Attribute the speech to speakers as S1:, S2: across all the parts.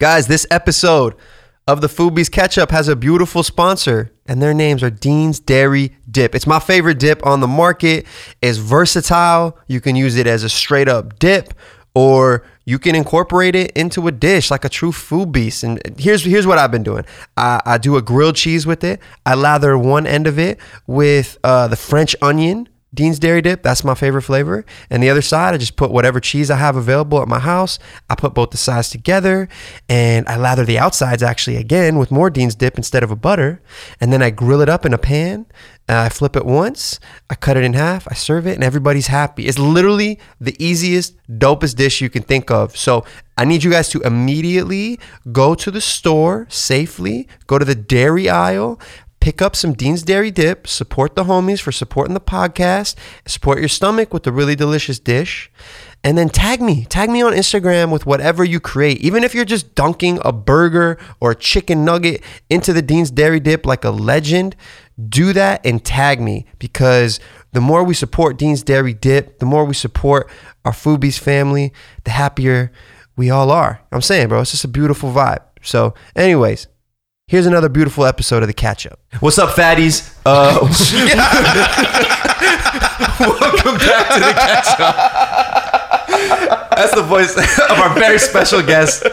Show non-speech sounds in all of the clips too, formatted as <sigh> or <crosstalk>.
S1: Guys, this episode of the Foodbeast Catch Up has a beautiful sponsor, and their names are Dean's Dairy Dip. It's my favorite dip on the market. It's versatile. You can use it as a straight up dip, or you can incorporate it into a dish like a true food beast. And here's here's what I've been doing. I, I do a grilled cheese with it. I lather one end of it with uh, the French onion Dean's Dairy Dip, that's my favorite flavor. And the other side, I just put whatever cheese I have available at my house. I put both the sides together and I lather the outsides actually again with more Dean's Dip instead of a butter. And then I grill it up in a pan. Uh, I flip it once, I cut it in half, I serve it, and everybody's happy. It's literally the easiest, dopest dish you can think of. So I need you guys to immediately go to the store safely, go to the dairy aisle, pick up some Dean's Dairy Dip, support the homies for supporting the podcast, support your stomach with a really delicious dish, and then tag me. Tag me on Instagram with whatever you create. Even if you're just dunking a burger or a chicken nugget into the Dean's Dairy Dip like a legend, do that and tag me because the more we support Dean's Dairy Dip, the more we support our Foodbeast family, the happier we all are. I'm saying, bro, it's just a beautiful vibe. So, anyways, Here's another beautiful episode of the Catch Up. What's up, fatties? Uh, <laughs> welcome back to the Catch Up. That's the voice of our very special guest.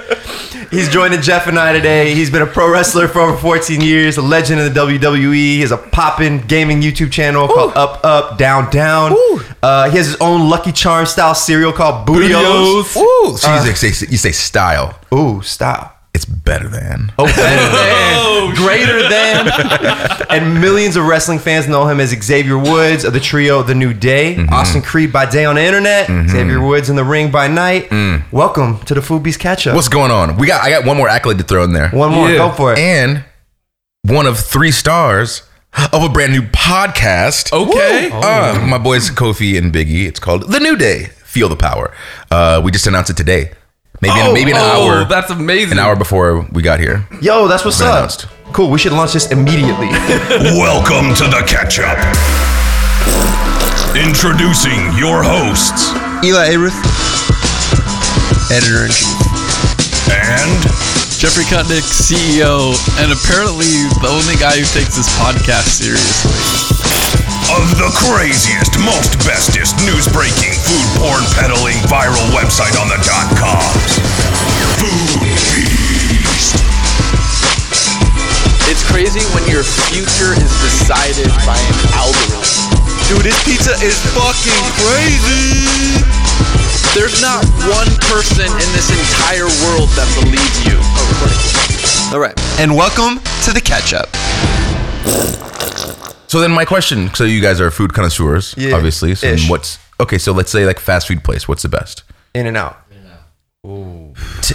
S1: He's joining Jeff and I today. He's been a pro wrestler for over 14 years, a legend in the WWE. He has a poppin' gaming YouTube channel called Up Up Down Down. Uh, he has his own Lucky Charm style cereal called Bootios.
S2: Ooh, so you, say, you say style.
S1: Ooh, style.
S2: It's better than.
S1: Oh, better than, <laughs> Oh, <laughs> greater than, and millions of wrestling fans know him as Xavier Woods of the trio The New Day, Austin Creed by day on the internet, Xavier Woods in the ring by night. Welcome to the Foodbeast Catch Up.
S2: What's going on? We got. I got one more accolade to throw in there.
S1: One more,
S3: Yeah.
S1: go for it.
S2: and one of three stars of a brand new podcast.
S3: Okay.
S2: Uh, my boys Kofi and Biggie. It's called The New Day. Feel the power. Uh, we just announced it today. Maybe in, maybe an
S3: oh,
S2: hour.
S3: Oh, that's amazing.
S2: An hour before we got here.
S1: Yo, that's what's up.
S2: announced.
S1: Cool, we should launch this immediately. <laughs>
S4: Welcome to the catch up. Introducing your hosts
S5: Elie Ayrouth, editor in chief.
S4: and
S3: Jeffrey Kutnick, CEO, and apparently the only guy who takes this podcast seriously.
S4: Of the craziest, most bestest news breaking food porn peddling viral website on the dot coms. Food Beast.
S6: It's crazy when your future is decided by an algorithm.
S5: Dude, this pizza is fucking crazy.
S6: There's not one person in this entire world that believes you.
S5: All right, and welcome to the catch up.
S2: So then my question. So you guys are food connoisseurs,
S1: Yeah.
S2: obviously. So then
S1: Ish.
S2: what's okay? So let's say like fast food place. What's the best?
S1: In and out.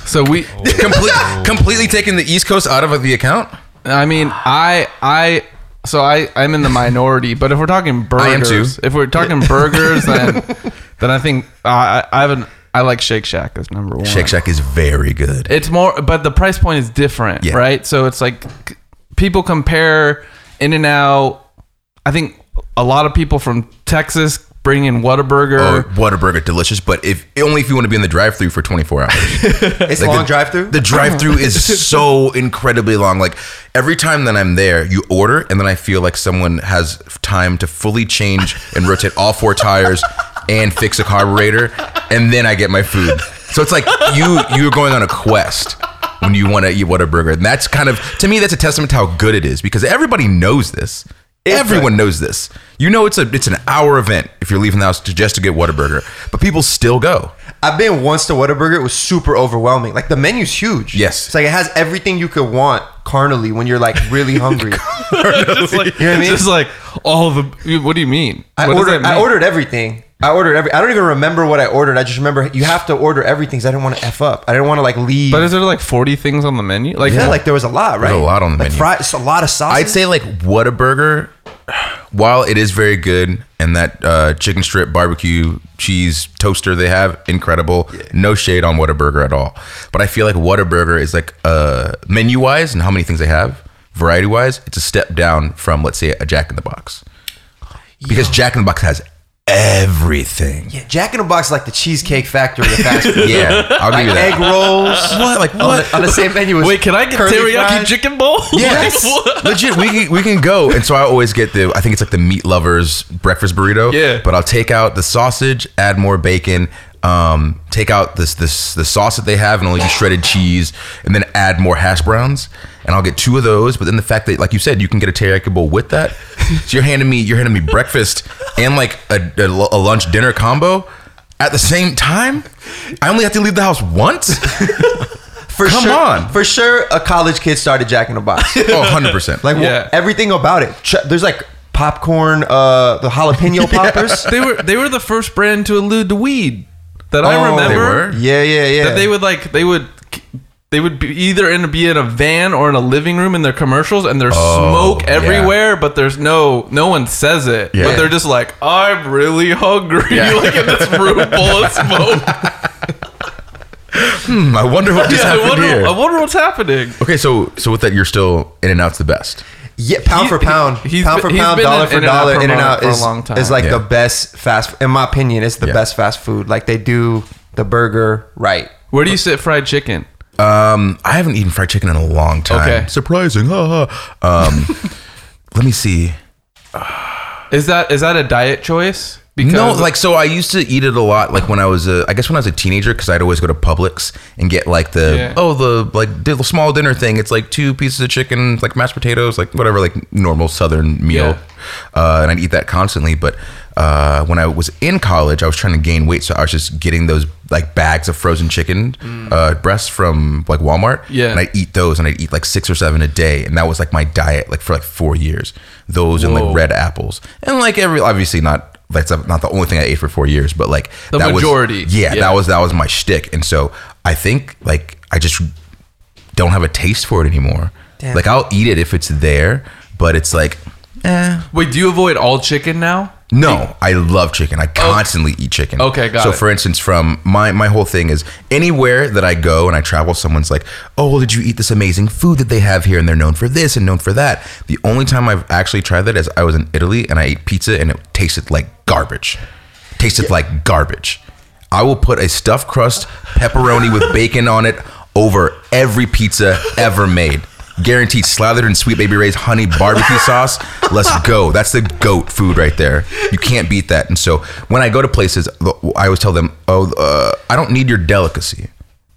S3: So we, <laughs>
S2: Complete, completely taking the East Coast out of the account.
S3: I mean, I, I, so I, I'm in the minority. But if we're talking burgers,
S2: I am too.
S3: if we're talking burgers, then, <laughs> then I think uh, I, I haven't. I like Shake Shack as number one.
S2: Shake Shack is very good.
S3: It's more, but the price point is different,
S2: Yeah.
S3: right? So it's like c- people compare In and Out. I think a lot of people from Texas bring in Whataburger.
S2: Oh, Whataburger, delicious. But if only if you want to be in the drive-through for 24 hours. <laughs>
S1: It's
S2: Like
S1: long
S2: the,
S1: drive through.
S2: The drive-through is <laughs> so incredibly long. Like every time that I'm there, you order, and then I feel like someone has time to fully change and rotate all four tires and fix a carburetor, and then I get my food. So it's like you you're going on a quest when you want to eat Whataburger, and that's kind of to me that's a testament to how good it is because everybody knows this. Everyone knows this. You know it's a it's an hour event if you're leaving the house to just to get Whataburger, but people still go.
S1: I've been once to Whataburger. It was super overwhelming. Like the menu's huge.
S2: Yes.
S1: It's like it has everything you could want carnally when you're like really hungry.
S3: just <laughs> like, <laughs>
S1: You know what I mean?
S3: It's just like all the. What do you mean?
S1: I ordered.
S3: that
S1: I ordered everything. I ordered every. I don't even remember what I ordered. I just remember you have to order everything. Cause I didn't want to f up. I didn't want to like leave.
S3: But is there like forty things on the menu? Like,
S1: yeah, like there was a lot, right?
S2: a lot on the
S1: like
S2: menu.
S1: Fry, it's a lot of sauce.
S2: I'd say like Whataburger, while it is very good, and that uh, chicken strip barbecue cheese toaster they have, incredible. No shade on Whataburger at all. But I feel like Whataburger is like uh, menu wise and how many things they have, variety wise, it's a step down from let's say a Jack in the Box. Because Jack in the Box has everything.
S1: Yeah, Jack in the Box is like the cheesecake factory of fast food. <laughs>
S2: Yeah, I'll give
S1: like
S2: you
S1: egg rolls.
S2: What? Like
S1: On
S2: what?
S1: the, on the same menu as
S3: Wait, can I get
S1: curly
S3: teriyaki
S1: fries.
S3: chicken bowl?
S2: Yes, <laughs> legit. We can, we can go, and so I always get the. I think it's like the meat lovers breakfast burrito.
S3: Yeah.
S2: but I'll take out the sausage, add more bacon, um, take out this this the sauce that they have, and only do shredded cheese, and then add more hash browns, and I'll get two of those. But then the fact that, like you said, you can get a teriyaki bowl with that, <laughs> so you're handing me you're handing me breakfast and like a, a, a lunch dinner combo. At the same time, I only have to leave the house once. <laughs>
S1: For
S2: Come
S1: sure,
S2: on.
S1: For sure, a college kid started Jack in the Box. <laughs>
S2: Oh, 100 percent.
S1: Like
S3: Yeah.
S1: everything about it. Ch- There's like popcorn, uh, the jalapeno poppers.
S3: they were they were the first brand to allude to weed that I
S1: Oh,
S3: remember.
S1: Yeah, yeah, yeah.
S3: That they would like they would they would be either in be in a van or in a living room in their commercials, and there's
S2: Oh,
S3: smoke
S2: yeah.
S3: everywhere, but there's no no one says it.
S2: Yeah.
S3: But they're just like, I'm really hungry,
S2: Yeah. <laughs>
S3: like in this room full of <laughs> smoke.
S2: Hmm, I wonder what just
S3: Yeah, I wonder,
S2: here.
S3: I wonder what's happening.
S2: Okay, so so with that, you're still In and Out's the best.
S1: Yeah, pound
S3: He-
S1: for pound,
S3: he's
S1: pound
S3: been-
S1: for pound, dollar for dollar. In and out is
S3: long time.
S1: is like
S2: Yeah.
S1: the best fast. In my opinion, it's the
S2: Yeah.
S1: best fast food. Like they do the burger right.
S3: Where do you sit fried chicken?
S2: Um, I haven't eaten fried chicken in a long time.
S3: Okay.
S2: surprising. Ha, ha. Um, <laughs> let me see.
S3: Is that is that a diet choice?
S2: No, like so I used to eat it a lot. Like when I was a, I guess when I was a teenager, because I'd always go to Publix and get like the
S3: Yeah.
S2: oh the like the small dinner thing. It's like two pieces of chicken, like mashed potatoes, like whatever, like normal Southern meal.
S3: Yeah.
S2: Uh, and I'd eat that constantly. But uh, when I was in college, I was trying to gain weight, so I was just getting those like bags of frozen chicken uh, breasts from like Walmart.
S3: Mm. Yeah.
S2: and I'd eat those, and I'd eat like six or seven a day, and that was like my diet, like for like four years. Those and like red apples, and like every obviously not that's not the only thing I ate for four years, but like
S3: The
S2: that was-
S3: majority.
S2: yeah,
S3: Yeah.
S2: that was that was my shtick, and so I think like I just don't have a taste for it anymore.
S1: Damn.
S2: Like I'll eat it if it's there, but it's like, eh.
S3: Wait, do you avoid all chicken now?
S2: No, I love chicken. I constantly eat chicken.
S3: Okay, got
S2: so
S3: it.
S2: for instance, from my my whole thing is anywhere that I go and I travel, someone's like, "Oh, well, did you eat this amazing food that they have here?" And they're known for this and known for that. The only time I've actually tried that is I was in Italy and I ate pizza and it tasted like garbage. Tasted like garbage. I will put a stuffed crust pepperoni with <laughs> bacon on it over every pizza ever made. Guaranteed, slathered in Sweet Baby Ray's honey barbecue <laughs> sauce. Let's go. That's the goat food right there. You can't beat that. And so when I go to places, I always tell them, "Oh, uh, I don't need your delicacy.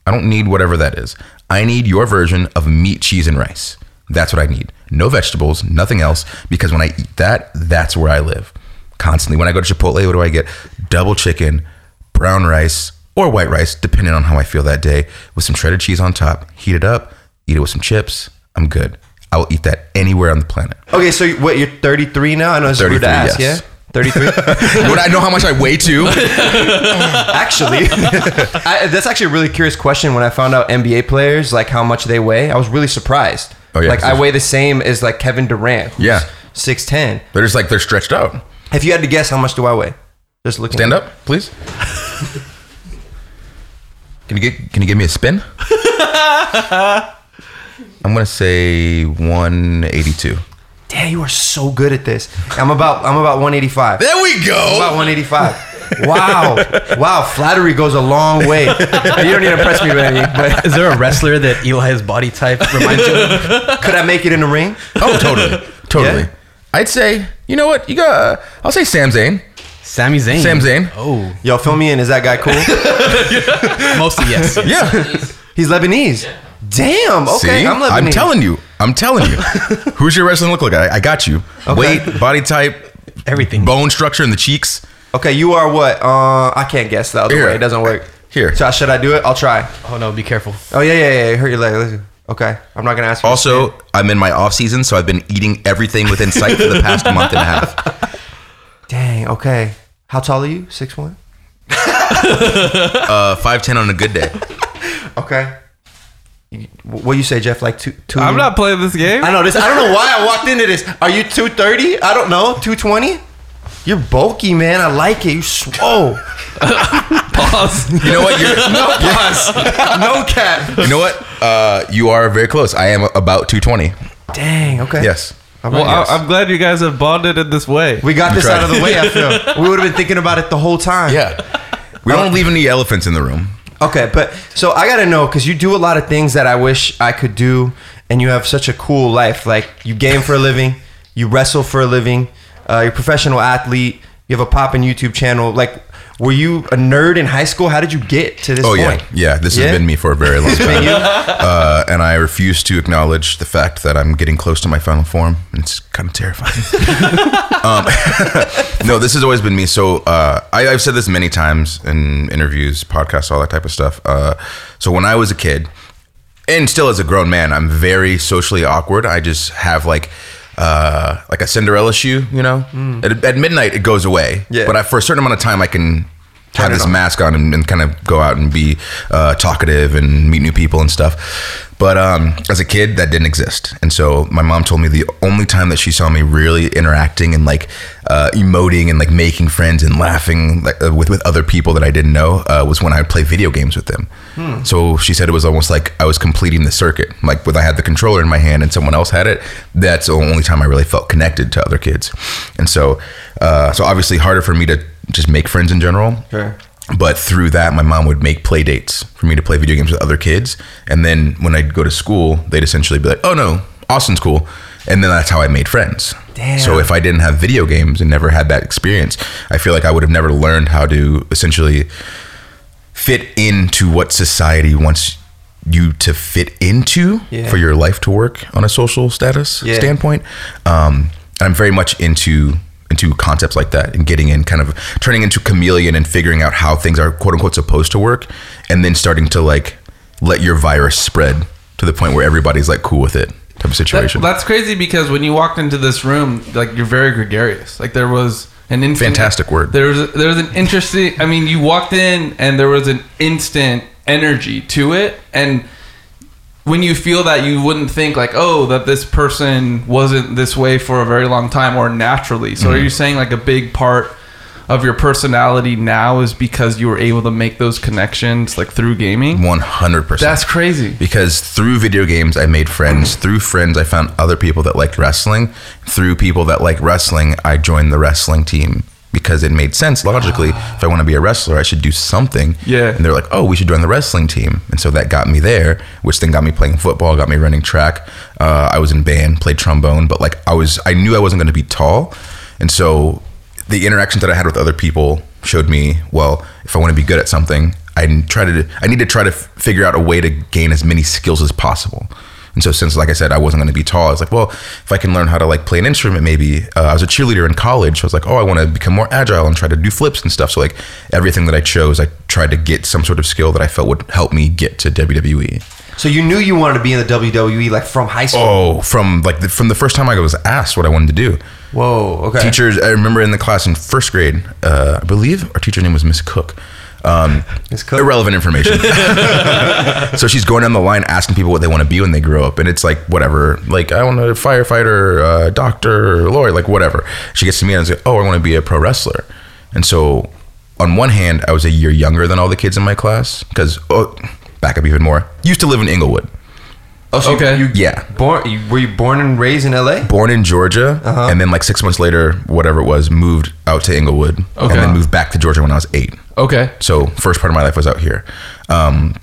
S2: I don't need whatever that is. I need your version of meat, cheese, and rice. That's what I need. No vegetables, nothing else. Because when I eat that, that's where I live. Constantly. When I go to Chipotle, what do I get? Double chicken, brown rice, or white rice, depending on how I feel that day, with some shredded cheese on top. Heat it up, eat it with some chips. I'm good. I will eat that anywhere on the planet.
S1: Okay, so what? You're 33 now. I know it's rude to ask.
S2: yes.
S1: Yeah, 33. <laughs>
S2: Would I know how much I weigh too? <laughs>
S1: actually, <laughs> I, that's actually a really curious question. When I found out NBA players like how much they weigh, I was really surprised.
S2: Oh, yeah,
S1: like I weigh the same as like Kevin Durant. who's
S2: Yeah.
S1: 6'10.
S2: They're just like, they're stretched out.
S1: If you had to guess, how much do I weigh? Just looking.
S2: Stand up, please. <laughs> Can you get? Can you give me a spin? <laughs> I'm gonna say 182.
S1: Damn, you are so good at this. I'm about. I'm about 185.
S2: There we go.
S1: I'm
S2: go.
S1: about 185. Wow, wow. Flattery goes a long way. You don't need to impress me with anything, but
S5: Is there a wrestler that Elie's body type reminds you of?
S1: could I make it in the ring?
S2: Oh, totally, <laughs> totally.
S1: Yeah?
S2: I'd say, you know what? You got. I'll say Sam Zayn.
S5: Sami Zayn.
S2: Sam Zayn.
S5: Oh,
S1: Yo, fill me in. Is that guy cool? <laughs>
S5: mostly yes. <laughs>
S2: Yeah.
S1: He's Lebanese. Damn. Okay,
S2: See,
S1: I'm Lebanese.
S2: I'm telling you. I'm telling you. <laughs> Who's your wrestling look like? I, I got you.
S1: Okay.
S2: Weight, body type,
S5: Everything.
S2: bone structure in the cheeks.
S1: Okay, you are what? Uh, I can't guess the other
S2: Here.
S1: way. It doesn't work.
S2: Here.
S1: So should I do it? I'll try.
S5: Oh no, be careful.
S1: Oh yeah, yeah, yeah. Hurt your leg. Listen. Okay, I'm not gonna ask you.
S2: Also. I'm in my off season, so I've been eating everything within sight for the past month and a half. <laughs>
S1: dang. Okay. How tall are you? Six one.
S2: Uh, five ten on a good day. <laughs>
S1: Okay. You- What do you say, Jeff? Like two? two
S3: I'm not playing this game.
S1: I know this. I don't know why I walked into this. Are you two thirty? I don't know. Two twenty. You're bulky, man. I like it. You swole. <laughs>
S3: Pause.
S2: You know what? You're,
S1: No pause. no cap.
S2: you know what? Uh, you are very close. I am about 220.
S1: Dang. Okay.
S2: Yes.
S1: How
S3: Well,
S1: yes?
S3: I, I'm glad you guys have bonded in this way.
S1: we got this
S2: tried.
S1: out of the way. I <laughs> feel we would have been thinking about it the whole time.
S2: Yeah. We don't leave any elephants in the room.
S1: Okay, but so I gotta know because you do a lot of things that I wish I could do, and you have such a cool life. Like you game for a living, you wrestle for a living, uh, you're a professional athlete, you have a poppin' YouTube channel. Like, were you a nerd in high school? How did you get to this
S2: Oh
S1: point?
S2: yeah, yeah. This
S1: Yeah?
S2: has been me for a very long <laughs> time, uh, and I refuse to acknowledge the fact that I'm getting close to my final form. It's kind of terrifying. <laughs> um, <laughs> no, this has always been me. So uh, I, I've said this many times in interviews, podcasts, all that type of stuff. Uh, so when I was a kid, and still as a grown man, I'm very socially awkward. I just have like. Uh, like a Cinderella shoe, you know. At, at midnight, it goes away.
S1: Yeah.
S2: But I, for a certain amount of time, I can have this
S1: on.
S2: mask on and, and kind of go out and be uh, talkative and meet new people and stuff. But um, as a kid, that didn't exist. And so my mom told me the only time that she saw me really interacting and like uh, emoting and like making friends and laughing like, uh, with, with other people that I didn't know uh, was when I would play video games with them. So she said it was almost like I was completing the circuit. Like when I had the controller in my hand and someone else had it, that's the only time I really felt connected to other kids. And so, uh, so obviously harder for me to just make friends in general.
S1: Sure.
S2: But through that, my mom would make play dates for me to play video games with other kids. And then when I'd go to school, they'd essentially be like, oh no, Austin's cool. And then that's how I made friends.
S1: Damn.
S2: So if I didn't have video games and never had that experience, I feel like I would have never learned how to essentially fit into what society wants you to fit into
S1: Yeah.
S2: for your life to work on a social status
S1: Yeah.
S2: standpoint. Um, I'm very much into into concepts like that and getting in kind of turning into chameleon and figuring out how things are quote unquote supposed to work and then starting to like let your virus spread to the point where everybody's like cool with it type of
S3: That-
S2: situation.
S3: that's crazy because when you walked into this room, like you're very gregarious. Like there was an instant,
S2: Fantastic word.
S3: There was there was an interesting. I mean, you walked in and there was an instant energy to it, and when you feel that, you wouldn't think like, oh, that this person wasn't this way for a very long time or naturally. So are mm-hmm. you saying like a big part? Of your personality now is because you were able to make those connections like through gaming.
S2: 100%.
S3: That's crazy.
S2: because through video games I made friends. Through friends I found other people that liked wrestling. Through people that like wrestling, I joined the wrestling team because it made sense logically. if I want to be a wrestler, I should do something.
S3: Yeah.
S2: And they're like, "Oh, we should join the wrestling team." And so that got me there, which then got me playing football, got me running track. Uh, I was in band, played trombone, but like I was I knew I wasn't going to be tall. And so the interactions that I had with other people showed me, well, if I want to be good at something, I try to I need to try to f- figure out a way to gain as many skills as possible. And so since like I said I wasn't going to be tall, I was like, well, if I can learn how to like play an instrument maybe. Uh, I was a cheerleader in college. So I was like, oh, I want to become more agile and try to do flips and stuff. So like everything that I chose, I tried to get some sort of skill that I felt would help me get to WWE.
S1: So you knew you wanted to be in the WWE like from high school.
S2: Oh, from like the, from the first time I was asked what I wanted to do.
S1: Whoa. Okay.
S2: Teachers, I remember in the class in first grade, uh, I believe our teacher name was Miss Cook. Um? Irrelevant information. <laughs> so she's going down the line asking people what they want to be when they grow up, and it's like whatever. Like I want to firefighter, uh, doctor, lawyer, like whatever. She gets to me and I like, oh, I want to be a pro wrestler. And so, on one hand, I was a year younger than all the kids in my class because oh, back up even more. Used to live in Inglewood.
S1: Oh, so
S3: Okay.
S1: You, you
S2: Yeah.
S1: born? You, were you born and raised in LA?
S2: born in Georgia,
S1: Uh-huh.
S2: and then like six months later, whatever it was, moved out to Inglewood,
S3: Okay.
S2: and then moved back to Georgia when I was eight.
S3: Okay.
S2: So first part of my life was out here. Um,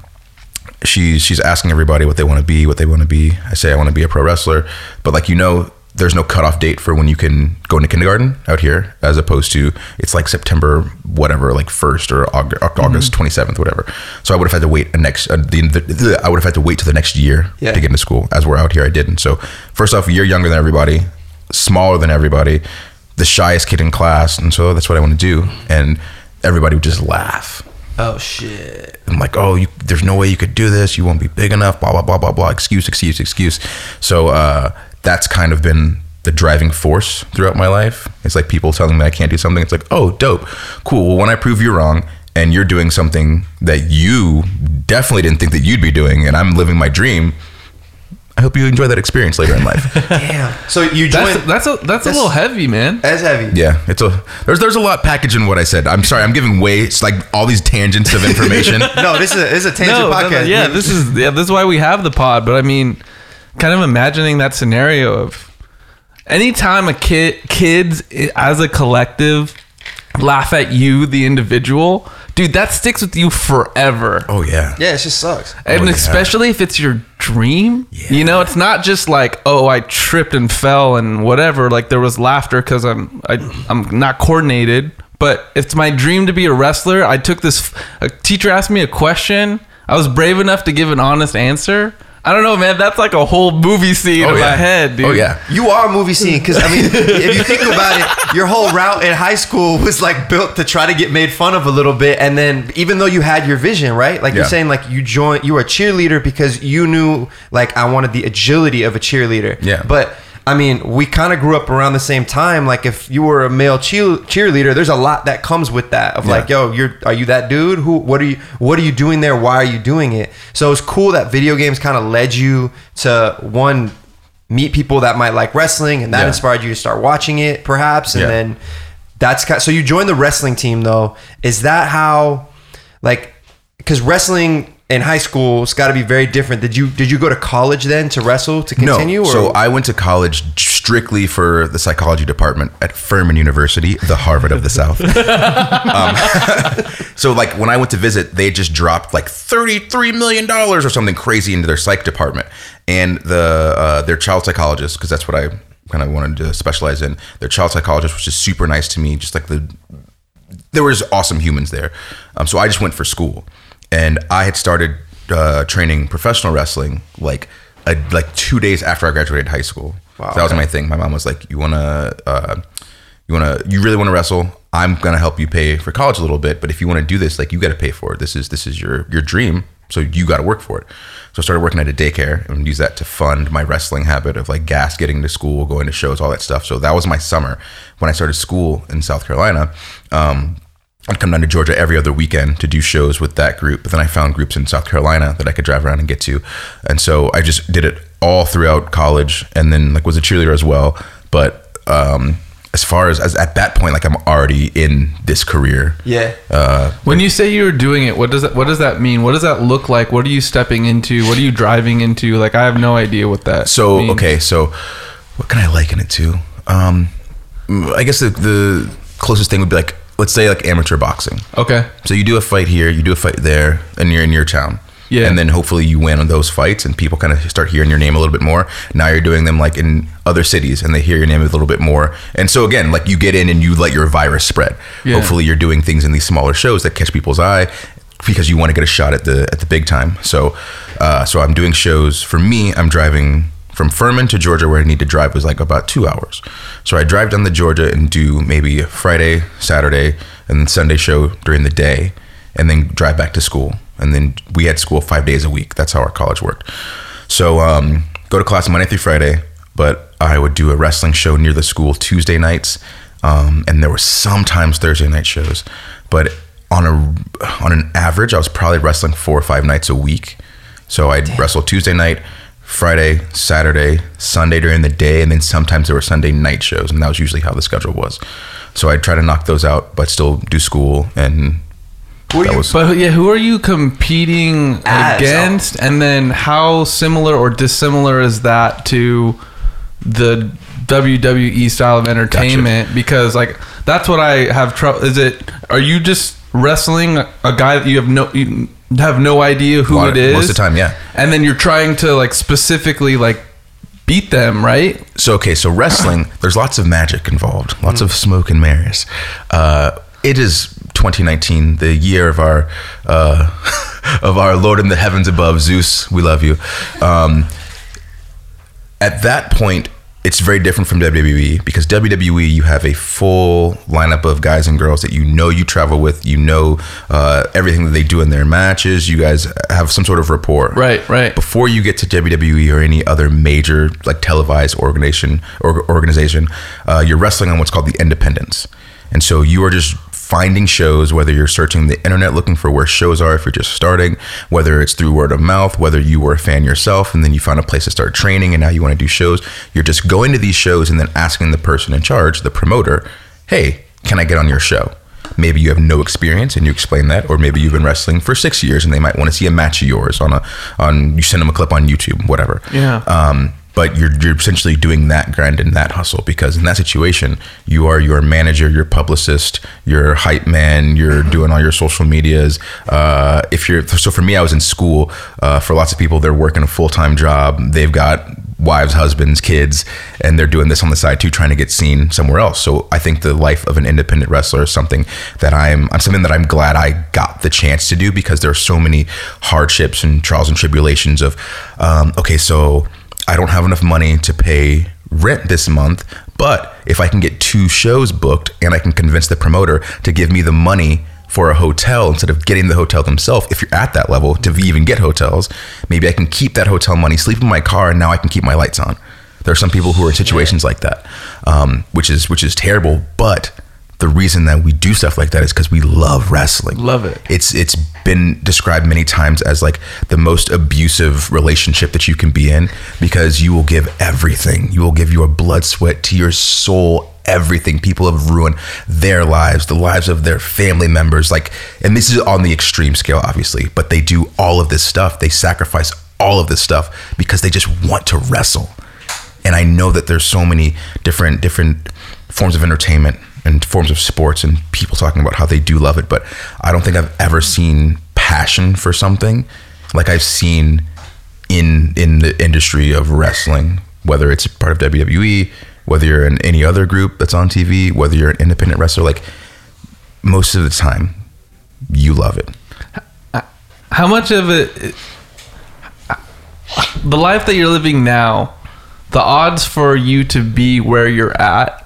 S2: she's she's asking everybody what they want to be, what they want to be. I say I want to be a pro wrestler, but like you know, there's no cutoff date for when you can go into kindergarten out here, as opposed to it's like September whatever, like first or August, August 27th, whatever. So I would have had to wait a next. Uh, the, the, I would have had to wait to the next year
S1: Yeah.
S2: to get into school. As we're out here, I didn't. So first off, you're younger than everybody, smaller than everybody, the shyest kid in class, and so that's what I want to do. And everybody would just laugh.
S1: Oh shit.
S2: I'm like, oh, you, there's no way you could do this. You won't be big enough. Blah blah blah blah blah. Excuse, excuse, excuse. So uh, that's kind of been the driving force throughout my life. It's like people telling me I can't do something. It's like, oh, dope, cool. Well, when I prove you wrong and you're doing something that you definitely didn't think that you'd be doing, and I'm living my dream, I hope you enjoy that experience later in life. <laughs>
S1: Damn. So you joined.
S3: That's that's a that's, a little heavy, man.
S1: that's heavy.
S2: yeah, it's a there's there's a lot packaged in what I said. I'm sorry, I'm giving way it's like all these tangents of information. <laughs>
S1: No, this is a, this is a tangent
S3: No, no, no,
S1: podcast.
S3: yeah, this is yeah, this is why we have the pod. But I mean, kind of imagining that scenario of anytime a kid kids as a collective laugh at you the individual dude that sticks with you forever
S2: Oh yeah.
S1: Yeah, it just sucks.
S3: and
S2: Oh, yeah.
S3: especially if it's your dream you know it's not just like oh i tripped and fell and whatever like there was laughter because i'm I, i'm not coordinated but it's my dream to be a wrestler i took this a teacher asked me a question i was brave enough to give an honest answer i don't know man that's like a whole movie scene
S2: Oh
S3: in
S2: yeah.
S3: my head oh, dude
S2: Oh yeah.
S1: You are a movie scene because I mean, if you think about it, your whole route in high school was like built to try to get made fun of a little bit, and then even though you had your vision, right? Like you're saying, like you joined, you were a cheerleader because you knew, like I wanted the agility of a cheerleader.
S2: Yeah.
S1: But I mean, we kind of grew up around the same time. Like if you were a male cheer- cheerleader, there's a lot that comes with that. Of like, yo, you're are you that dude? Who? What are you? What are you doing there? Why are you doing it? So it's cool that video games kind of led you to one meet people that might like wrestling, and that
S2: Yeah.
S1: inspired you to start watching it, perhaps. And
S2: Yeah.
S1: then that's kind. So you joined the wrestling team, though. Is that how? Like, because wrestling in high school it's got to be very different. Did you did you go to college then to wrestle to continue?
S2: No.
S1: or?
S2: So I went to college strictly for the psychology department at Furman University, the Harvard of the South. <laughs> um, <laughs> so like when I went to visit, they just dropped like thirty-three million dollars or something crazy into their psych department, and the uh, their child psychologist, because that's what I kind of wanted to specialize in. Their child psychologist was just super nice to me, just like the there was awesome humans there. Um, so I just went for school, and I had started uh, training professional wrestling like a, like two days after I graduated high school.
S1: Wow,
S2: So that was
S1: okay.
S2: my thing. My mom was like, "You wanna, uh, you wanna, you really want to wrestle? I'm gonna help you pay for college a little bit, but if you want to do this, like you got to pay for it. This is this is your your dream, so you got to work for it." So I started working at a daycare and use that to fund my wrestling habit of like gas, getting to school, going to shows, all that stuff. So that was my summer when I started school in South Carolina. Um, I'd come down to Georgia every other weekend to do shows with that group. But then I found groups in South Carolina that I could drive around and get to. And so I just did it all throughout college and then like was a cheerleader as well. But um, as far as, as at that point, like I'm already in this career.
S1: yeah.
S3: Uh, When you say you're doing it, what does that what does that mean? What does that look like? What are you stepping into? What are you driving into? Like I have no idea what that.
S2: So
S3: means.
S2: okay, so what can I liken it to? Um, I guess the, the closest thing would be like let's say like amateur boxing.
S3: Okay.
S2: So you do a fight here, you do a fight there, and you're in your town.
S3: Yeah.
S2: And then hopefully you win on those fights, and people kind of start hearing your name a little bit more. Now you're doing them like in other cities, and they hear your name a little bit more. And so again, like you get in and you let your virus spread.
S3: Yeah.
S2: Hopefully you're doing things in these smaller shows that catch people's eye because you want to get a shot at the at the big time. So, uh, so I'm doing shows. For me, I'm driving from Furman to Georgia, where I need to drive was like about two hours. So I drive down to Georgia and do maybe Friday, Saturday, and then Sunday show during the day, and then drive back to school. And then we had school five days a week. That's how our college worked. So um, go to class Monday through Friday, but I would do a wrestling show near the school Tuesday nights, um, and there were sometimes Thursday night shows. But on a on an average, I was probably wrestling four or five nights a week. So I'd wrestle Tuesday night, Friday, Saturday, Sunday during the day, and then sometimes there were Sunday night shows, and that was usually how the schedule was. So I'd try to knock those out, but still do school, and
S1: Were
S2: that
S1: you-
S2: was
S3: But yeah, who are you competing
S1: As,
S3: against? And then how similar or dissimilar is that to the WWE style of entertainment? Because like that's what I have trouble. Is it? Are you just wrestling a guy that you have no you have no idea who it
S2: of-
S3: is
S2: most of the time, yeah.
S3: And then you're trying to like specifically like beat them, right?
S2: so okay so wrestling <clears throat> there's lots of magic involved lots of smoke and mirrors uh, it is 2019 the year of our uh, <laughs> of our lord in the heavens above zeus we love you um, at that point it's very different from WWE because WWE you have a full lineup of guys and girls that you know you travel with. You know uh, everything that they do in their matches. You guys have some sort of rapport.
S3: Right, right.
S2: before you get to WWE or any other major like televised organization or organization, uh, you're wrestling on what's called the independents, and so you are just finding shows whether you're searching the internet looking for where shows are if you're just starting whether it's through word of mouth whether you were a fan yourself and then you found a place to start training and now you want to do shows you're just going to these shows and then asking the person in charge the promoter hey can i get on your show maybe you have no experience and you explain that or maybe you've been wrestling for six years and they might want to see a match of yours on a on you send them a clip on youtube whatever
S3: Yeah.
S2: um, but you're you're essentially doing that grind and that hustle because in that situation you are your manager, your publicist, your hype man, you're doing all your social medias. Uh, if you're so for me, I was in school. Uh, for lots of people, they're working a full time job. They've got wives, husbands, kids, and they're doing this on the side too, trying to get seen somewhere else. So I think the life of an independent wrestler is something that I'm, I'm something that I'm glad I got the chance to do because there are so many hardships and trials and tribulations of, um, okay, so I don't have enough money to pay rent this month, but if I can get two shows booked and I can convince the promoter to give me the money for a hotel instead of getting the hotel themselves, if you're at that level to even get hotels, maybe I can keep that hotel money, sleep in my car, and now I can keep my lights on. There are some people who are in situations like that, um, which is which is terrible. But the reason that we do stuff like that is because we love wrestling.
S3: Love it.
S2: It's it's been described many times as like the most abusive relationship that you can be in because you will give everything. You will give your blood, sweat, to your soul, everything. People have ruined their lives, the lives of their family members. Like, and this is on the extreme scale, obviously, but they do all of this stuff. They sacrifice all of this stuff because they just want to wrestle. And I know that there's so many different different forms of entertainment and forms of sports and people talking about how they do love it, but I don't think I've ever seen passion for something like I've seen in in the industry of wrestling, whether it's part of WWE, whether you're in any other group that's on TV, whether you're an independent wrestler, like most of the time you love it.
S3: How much of it, the life that you're living now, the odds for you to be where you're at,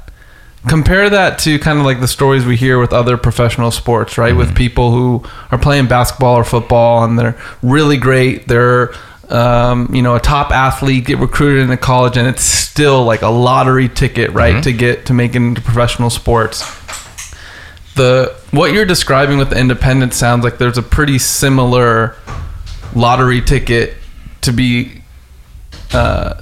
S3: compare that to kind of like the stories we hear with other professional sports, right? With people who are playing basketball or football and they're really great. They're, um, you know, a top athlete, get recruited into college, and it's still like a lottery ticket, right? To get to make it into professional sports the what you're describing with the independent sounds like there's a pretty similar lottery ticket to be uh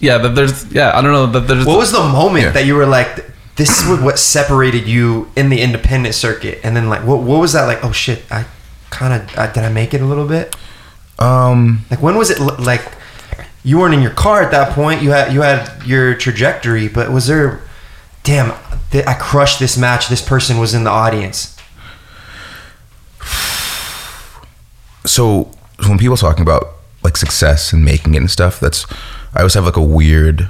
S3: yeah that there's yeah i don't know that there's
S1: What was the moment
S2: Yeah.
S1: that you were like, this is what, what separated you in the independent circuit? And then like, what, what was that like? Oh shit, I kind of, uh, did I make it a little bit?
S2: Um,
S1: Like when was it l- like, you weren't in your car at that point. You had, you had your trajectory, but was there, damn, th- I crushed this match. This person was in the audience.
S2: so when people talking about like success and making it and stuff, that's I always have like a weird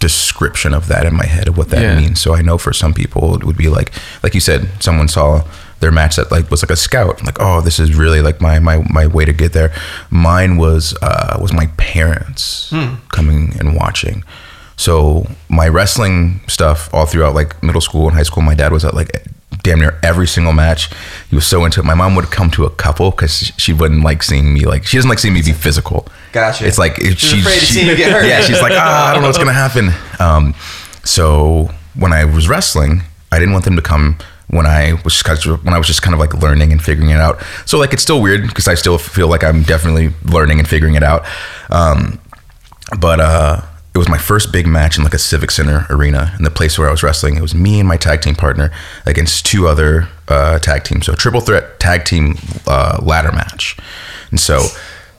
S2: description of that in my head of what that
S3: Yeah.
S2: means. So I know for some people it would be like like you said, someone saw their match that like was like a scout, like, oh, this is really like my my, my way to get there. Mine was uh was my parents coming and watching. So my wrestling stuff all throughout like middle school and high school, my dad was at like damn near every single match. He was so into it. My mom would come to a couple because she wouldn't like seeing me like she doesn't like seeing me be physical.
S1: Gotcha.
S2: It's like
S1: She's afraid to see you get hurt.
S2: Yeah, she's like, ah, I don't know what's gonna happen. Um, so when I was wrestling, I didn't want them to come when I was just kind of, when I was just kind of like learning and figuring it out. So like it's still weird because I still feel like I'm definitely learning and figuring it out. Um, but uh, it was my first big match in like a civic center arena in the place where I was wrestling. It was me and my tag team partner against two other uh, tag teams, so triple threat tag team uh, ladder match. And so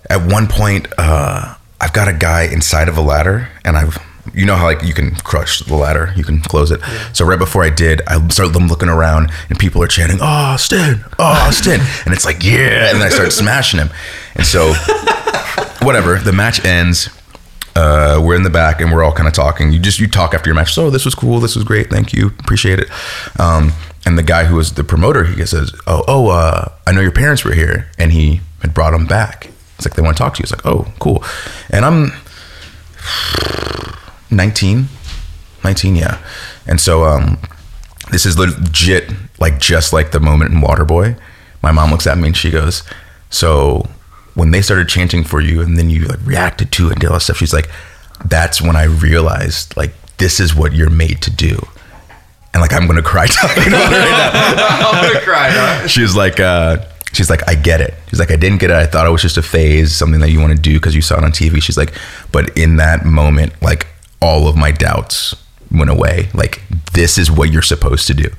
S2: at one point, uh, I've got a guy inside of a ladder, and I've you know how like you can crush the ladder, you can close it. So right before I did, I started looking around, and people are chanting, "Oh, Stin! Oh, Stin!" and it's like, yeah, and then I start smashing him, and so <laughs> whatever. The match ends. Uh, we're in the back and we're all kind of talking. You just you talk after your match. So this was cool. This was great. Thank you. Appreciate it. Um, and the guy who was the promoter, he says, "Oh, oh, uh, I know your parents were here, and he had brought them back. It's like they want to talk to you. It's like, oh, cool. And I'm 19, 19, yeah. And so um, this is legit, like just like the moment in Waterboy. My mom looks at me and she goes, "So when they started chanting for you, and then you like reacted to it and did all that stuff, she's like, that's when I realized like this is what you're made to do." And like I'm gonna cry <laughs> talking about it right now. <laughs>
S1: I'm gonna cry, huh?
S2: she's like uh she's like i get it. She's like i didn't get it. I thought it was just a phase something that you want to do because you saw it on tv she's like but in that moment like all of my doubts went away. Like this is what you're supposed to do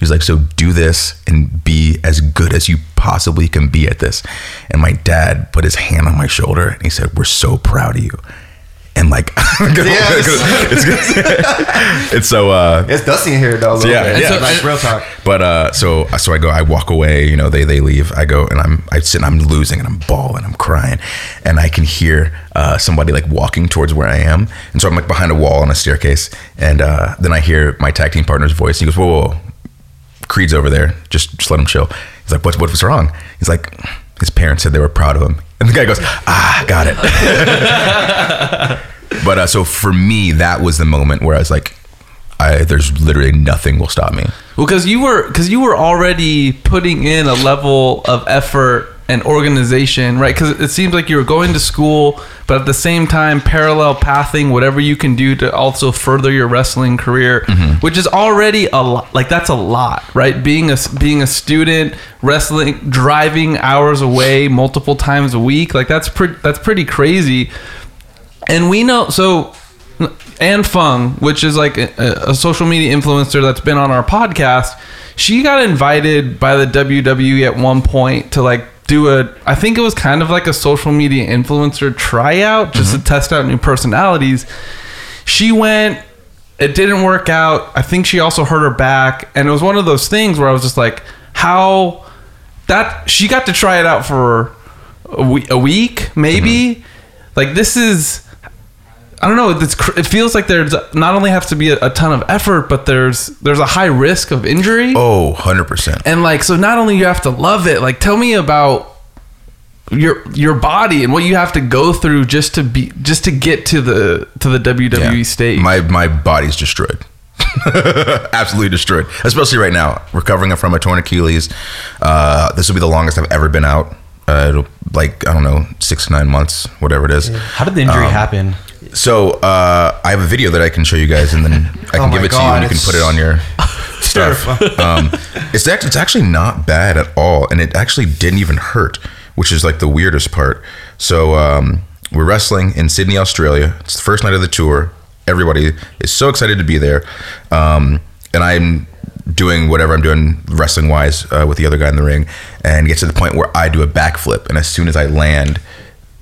S2: she's like so do this and be as good as you possibly can be at this and my dad put his hand on my shoulder and he said we're so proud of you and like <laughs> <laughs> it's, it's so uh
S1: It's dusty in here though. little
S2: Yeah,
S1: bit.
S2: yeah.
S1: Like real talk.
S2: but uh so so I go I walk away you know they they leave I go and I'm I sit and I'm losing and I'm bawling I'm crying and I can hear uh somebody like walking towards where I am and so I'm like behind a wall on a staircase and uh then I hear my tag team partner's voice And he goes whoa, whoa, whoa. Creed's over there. Just just let him chill. He's like what what was wrong? He's like his parents said they were proud of him. And the guy goes ah got it. <laughs> But uh, so for me that was the moment where I was like I, there's literally nothing will stop me.
S3: Well, because you were because you were already putting in a level of effort and organization, right? Because it seems like you're going to school, but at the same time, parallel pathing whatever you can do to also further your wrestling career, mm-hmm. which is already a lot. Like that's a lot, right? Being a being a student, wrestling, driving hours away multiple times a week, like that's pretty that's pretty crazy. And we know so Anne Fung, which is like a, a social media influencer that's been on our podcast, she got invited by the WWE at one point to like do a I think it was kind of like a social media influencer tryout just to mm-hmm. test out new personalities. She went it didn't work out. I think she also hurt her back and it was one of those things where I was just like how that she got to try it out for a week, a week maybe. Mm-hmm. Like this is I don't know. It's, cr- it feels like there's not only have to be a, a ton of effort, but there's there's a high risk of injury.
S2: Oh, 100%.
S3: And like, so not only you have to love it. Like, tell me about your your body and what you have to go through just to be just to get to the to the WWE
S2: Yeah.
S3: stage.
S2: My my body's destroyed. <laughs> Absolutely destroyed. Especially right now, recovering from a torn Achilles. Uh, this will be the longest I've ever been out. Uh, it'll, like I don't know, six to nine months, whatever it is.
S5: How did the injury
S2: Um,
S5: happen?
S2: So uh, I have a video that I can show you guys, and then I can
S1: Oh
S2: give it to you, and you can put it on your <laughs> stuff. um, it's actually it's actually not bad at all, and it actually didn't even hurt, which is like the weirdest part. So um, we're wrestling in Sydney, Australia. It's the first night of the tour. Everybody is so excited to be there, um, and I'm doing whatever I'm doing wrestling wise uh, with the other guy in the ring, and get to the point where I do a backflip, and as soon as I land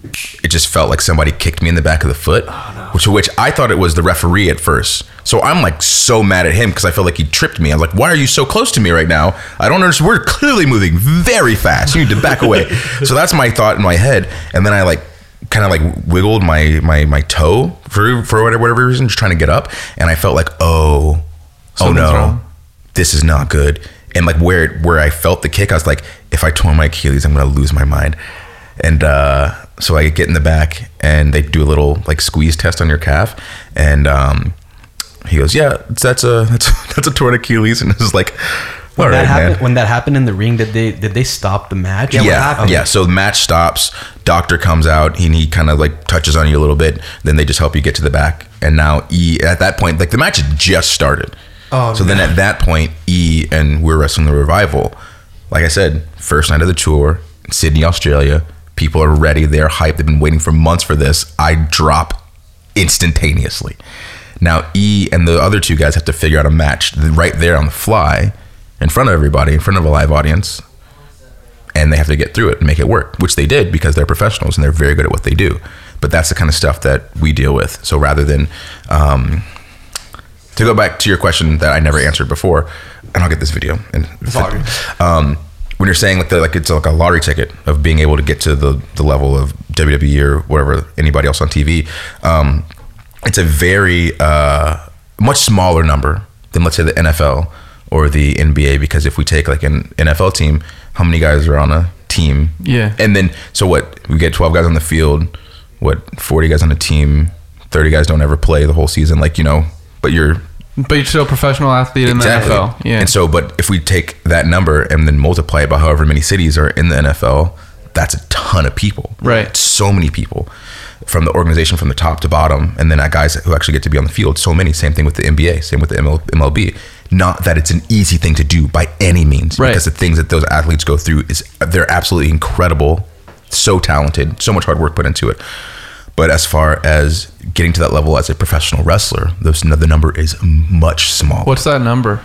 S2: it just felt like somebody kicked me in the back of the foot, oh, which which I thought it was the referee at first. So I'm like so mad at him because I felt like he tripped me. I was like, "Why are you so close to me right now? I don't understand. We're clearly moving very fast. You need to back away." <laughs> so that's my thought in my head, and then I like kind of like wiggled my my my toe for for whatever, whatever reason, just trying to get up, and I felt like, "Oh, oh no."
S3: wrong.
S2: this is not good. And like where where I felt the kick, I was like, if I tore my Achilles, I'm gonna lose my mind. And uh, so I get in the back, and they do a little like squeeze test on your calf, and um, he goes, "Yeah, that's a <laughs> that's that's a torn Achilles," and it's like, "All
S5: When
S2: right,
S5: that happened,
S2: man."
S5: when that happened in the ring, did they did they stop the match?
S2: Yeah, yeah. So the match stops. Doctor comes out and he kind of like touches on you a little bit. Then they just help you get to the back. And now E at that point, like the match had just started.
S1: Oh,
S2: so then at that point, E and we're wrestling the revival. Like I said, first night of the tour, Sydney, Australia. People are ready. They're hyped. They've been waiting for months for this. I drop instantaneously. Now E and the other two guys have to figure out a match right there on the fly, in front of everybody, in front of a live audience and they have to get through it and make it work, which they did because they're professionals and they're very good at what they do. But that's the kind of stuff that we deal with. So rather than um, to go back to your question that I never answered before, and I'll get this video. And um, when you're saying like the, like it's like a lottery ticket of being able to get to the the level of WWE or whatever anybody else on TV, um, it's a very uh, much smaller number than let's say the NFL or the NBA because if we take like an NFL team, how many guys are on a team?
S3: Yeah.
S2: And then so what? We get 12 guys on the field, what 40 guys on a team, 30 guys don't ever play the whole season like, you know, but you're
S3: but you're still a professional athlete in the NFL. Yeah.
S2: and so, but if we take that number and then multiply it by however many cities are in the NFL, that's a ton of people.
S3: Right.
S2: So many people from the organization from the top to bottom. And then guys who actually get to be on the field. So many. Same thing with the NBA, same with the ML, MLB. Not that it's an easy thing to do by any means.
S3: Right.
S2: Because the things that those athletes go through is they're absolutely incredible, so talented, so much hard work put into it. But as far as getting to that level as a professional wrestler, those, the number is much smaller.
S3: What's that number?